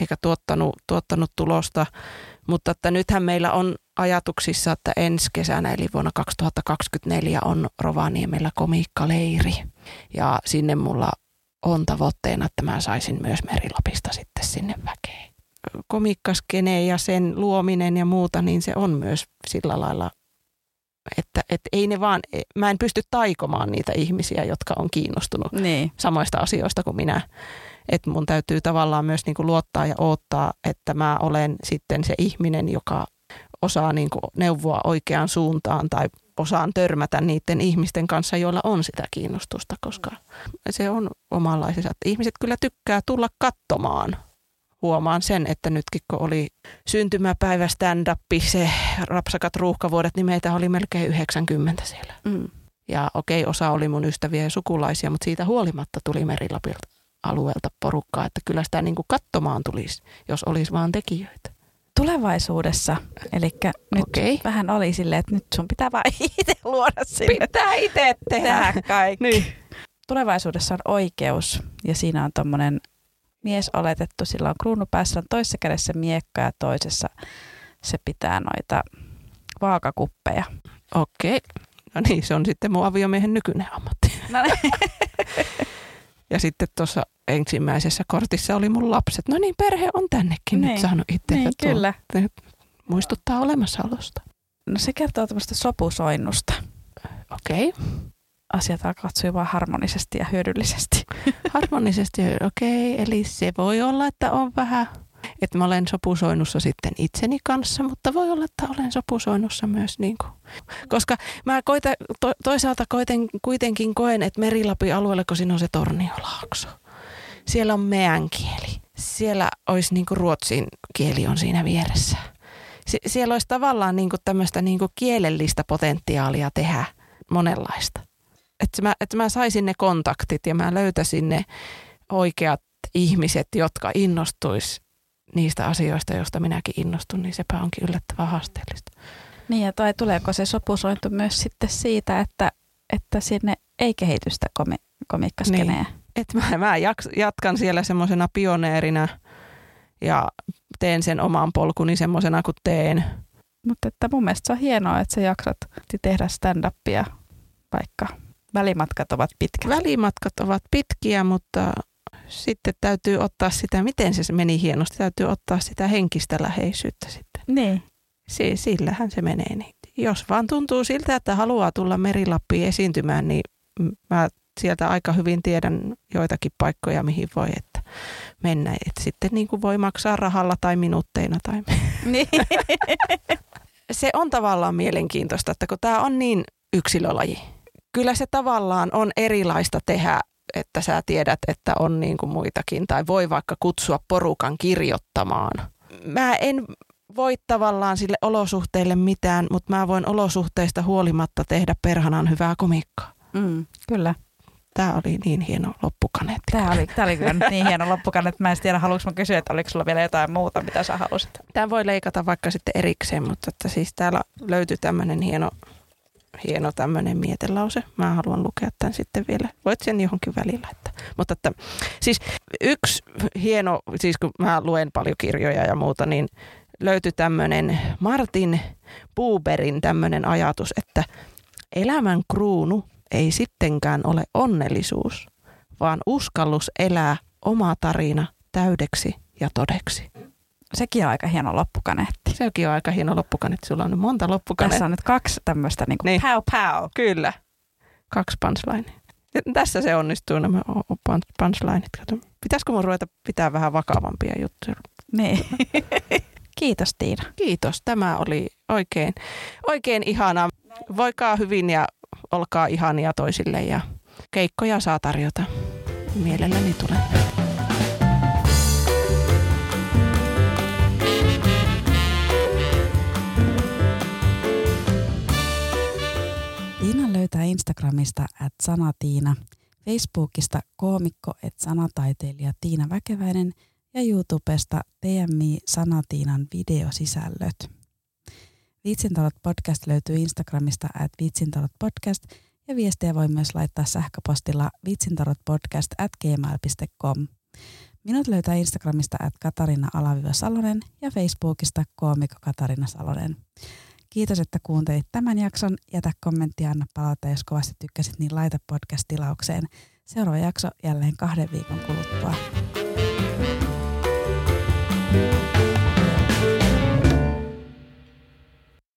eikä tuottanut, tuottanut tulosta. Mutta että nythän meillä on ajatuksissa, että ensi kesänä eli vuonna 2024 on Rovaniemellä komiikkaleiri ja sinne mulla on tavoitteena, että mä saisin myös Merilapista sitten sinne väkeen. Komiikkaskene ja sen luominen ja muuta, niin se on myös sillä lailla, että, että ei ne vaan, mä en pysty taikomaan niitä ihmisiä, jotka on kiinnostunut niin. samoista asioista kuin minä. Että mun täytyy tavallaan myös niin kuin luottaa ja odottaa, että mä olen sitten se ihminen, joka osaa niin kuin neuvoa oikeaan suuntaan tai osaan törmätä niiden ihmisten kanssa, joilla on sitä kiinnostusta, koska se on omanlaisensa. Ihmiset kyllä tykkää tulla katsomaan. Huomaan sen, että nytkin kun oli syntymäpäivä stand-up, se rapsakat ruuhkavuodet, niin meitä oli melkein 90 siellä. Mm. Ja okei, osa oli mun ystäviä ja sukulaisia, mutta siitä huolimatta tuli Merilapilta alueelta porukkaa, että kyllä sitä niin kuin katsomaan tulisi, jos olisi vaan tekijöitä tulevaisuudessa. Eli nyt okay. vähän oli silleen, että nyt sun pitää vaan itse luoda sinne. Pitää itse tehdä. kaikki. Niin. Tulevaisuudessa on oikeus ja siinä on tuommoinen mies oletettu, sillä on kruunu päässä, on toisessa kädessä miekka ja toisessa se pitää noita vaakakuppeja. Okei. Okay. No niin, se on sitten mun aviomiehen nykyinen ammatti. No niin. ja sitten tuossa ensimmäisessä kortissa oli mun lapset. No niin, perhe on tännekin niin. nyt saanut itse. Niin, kyllä. Muistuttaa olemassaolosta. No se kertoo tämmöistä sopusoinnusta. Okei. Okay. Asiat katsoi vaan harmonisesti ja hyödyllisesti. harmonisesti, okei. Okay. Eli se voi olla, että on vähän, että mä olen sopusoinnussa sitten itseni kanssa, mutta voi olla, että olen sopusoinnussa myös niin kuin. Koska mä koita, to, toisaalta koiten, kuitenkin koen, että Merilapin alueella, kun siinä on se Torniolaakso siellä on meidän kieli. Siellä olisi niin kuin ruotsin kieli on siinä vieressä. Sie- siellä olisi tavallaan niin kuin tämmöistä niin kuin kielellistä potentiaalia tehdä monenlaista. Että mä, että mä saisin ne kontaktit ja mä löytäisin ne oikeat ihmiset, jotka innostuis niistä asioista, joista minäkin innostun, niin sepä onkin yllättävän haasteellista. Niin ja tai tuleeko se sopusointu myös sitten siitä, että, että sinne ei kehitystä komi- komiikkaskenejä? Niin että mä, mä jatkan siellä semmoisena pioneerina ja teen sen oman polkuni semmoisena kuin teen. Mutta että mun mielestä se on hienoa, että sä jaksat tehdä stand-upia, vaikka välimatkat ovat pitkiä. Välimatkat ovat pitkiä, mutta sitten täytyy ottaa sitä, miten se meni hienosti, täytyy ottaa sitä henkistä läheisyyttä sitten. Niin. Si- sillähän se menee. Niin. Jos vaan tuntuu siltä, että haluaa tulla Merilappiin esiintymään, niin mä sieltä aika hyvin tiedän joitakin paikkoja, mihin voi että mennä. Et sitten niin kuin voi maksaa rahalla tai minuutteina. Tai... Niin. se on tavallaan mielenkiintoista, että kun tämä on niin yksilölaji. Kyllä se tavallaan on erilaista tehdä, että sä tiedät, että on niin kuin muitakin. Tai voi vaikka kutsua porukan kirjoittamaan. Mä en voi tavallaan sille olosuhteille mitään, mutta mä voin olosuhteista huolimatta tehdä perhanan hyvää komiikkaa. Mm, kyllä tämä oli niin hieno loppukaneetti. Tämä oli, tämä oli kyllä niin hieno loppukaneetti. Mä en tiedä, haluanko mä kysyä, että oliko sulla vielä jotain muuta, mitä sä halusit. Tämä voi leikata vaikka sitten erikseen, mutta että siis täällä löytyy tämmöinen hieno, hieno tämmöinen mietelause. Mä haluan lukea tämän sitten vielä. Voit sen johonkin välillä. Että. Mutta että, siis yksi hieno, siis kun mä luen paljon kirjoja ja muuta, niin löytyi tämmöinen Martin Buberin tämmöinen ajatus, että elämän kruunu ei sittenkään ole onnellisuus, vaan uskallus elää oma tarina täydeksi ja todeksi. Sekin on aika hieno loppukaneetti. Sekin on aika hieno loppukaneetti. Sulla on nyt monta loppukanettia. Tässä on nyt kaksi tämmöistä niin Niin. pow pow. Kyllä. Kaksi punchlinea. Tässä se onnistuu nämä punchlineit. Pitäisikö mun ruveta pitää vähän vakavampia juttuja? Niin. Kiitos Tiina. Kiitos. Tämä oli oikein, oikein ihana. Voikaa hyvin ja olkaa ihania toisille ja keikkoja saa tarjota. Mielelläni tulen. Löytää Instagramista at sanatiina, Facebookista koomikko et sanataiteilija Tiina Väkeväinen ja YouTubesta TMI Sanatiinan videosisällöt. Viitsintalot podcast löytyy Instagramista at viitsintalot podcast ja viestejä voi myös laittaa sähköpostilla viitsintalotpodcast at gmail.com. Minut löytää Instagramista at Katarina Salonen ja Facebookista koomikko Katarina Salonen. Kiitos, että kuuntelit tämän jakson. Jätä kommentti ja anna palautetta, jos kovasti tykkäsit, niin laita podcast-tilaukseen. Seuraava jakso jälleen kahden viikon kuluttua.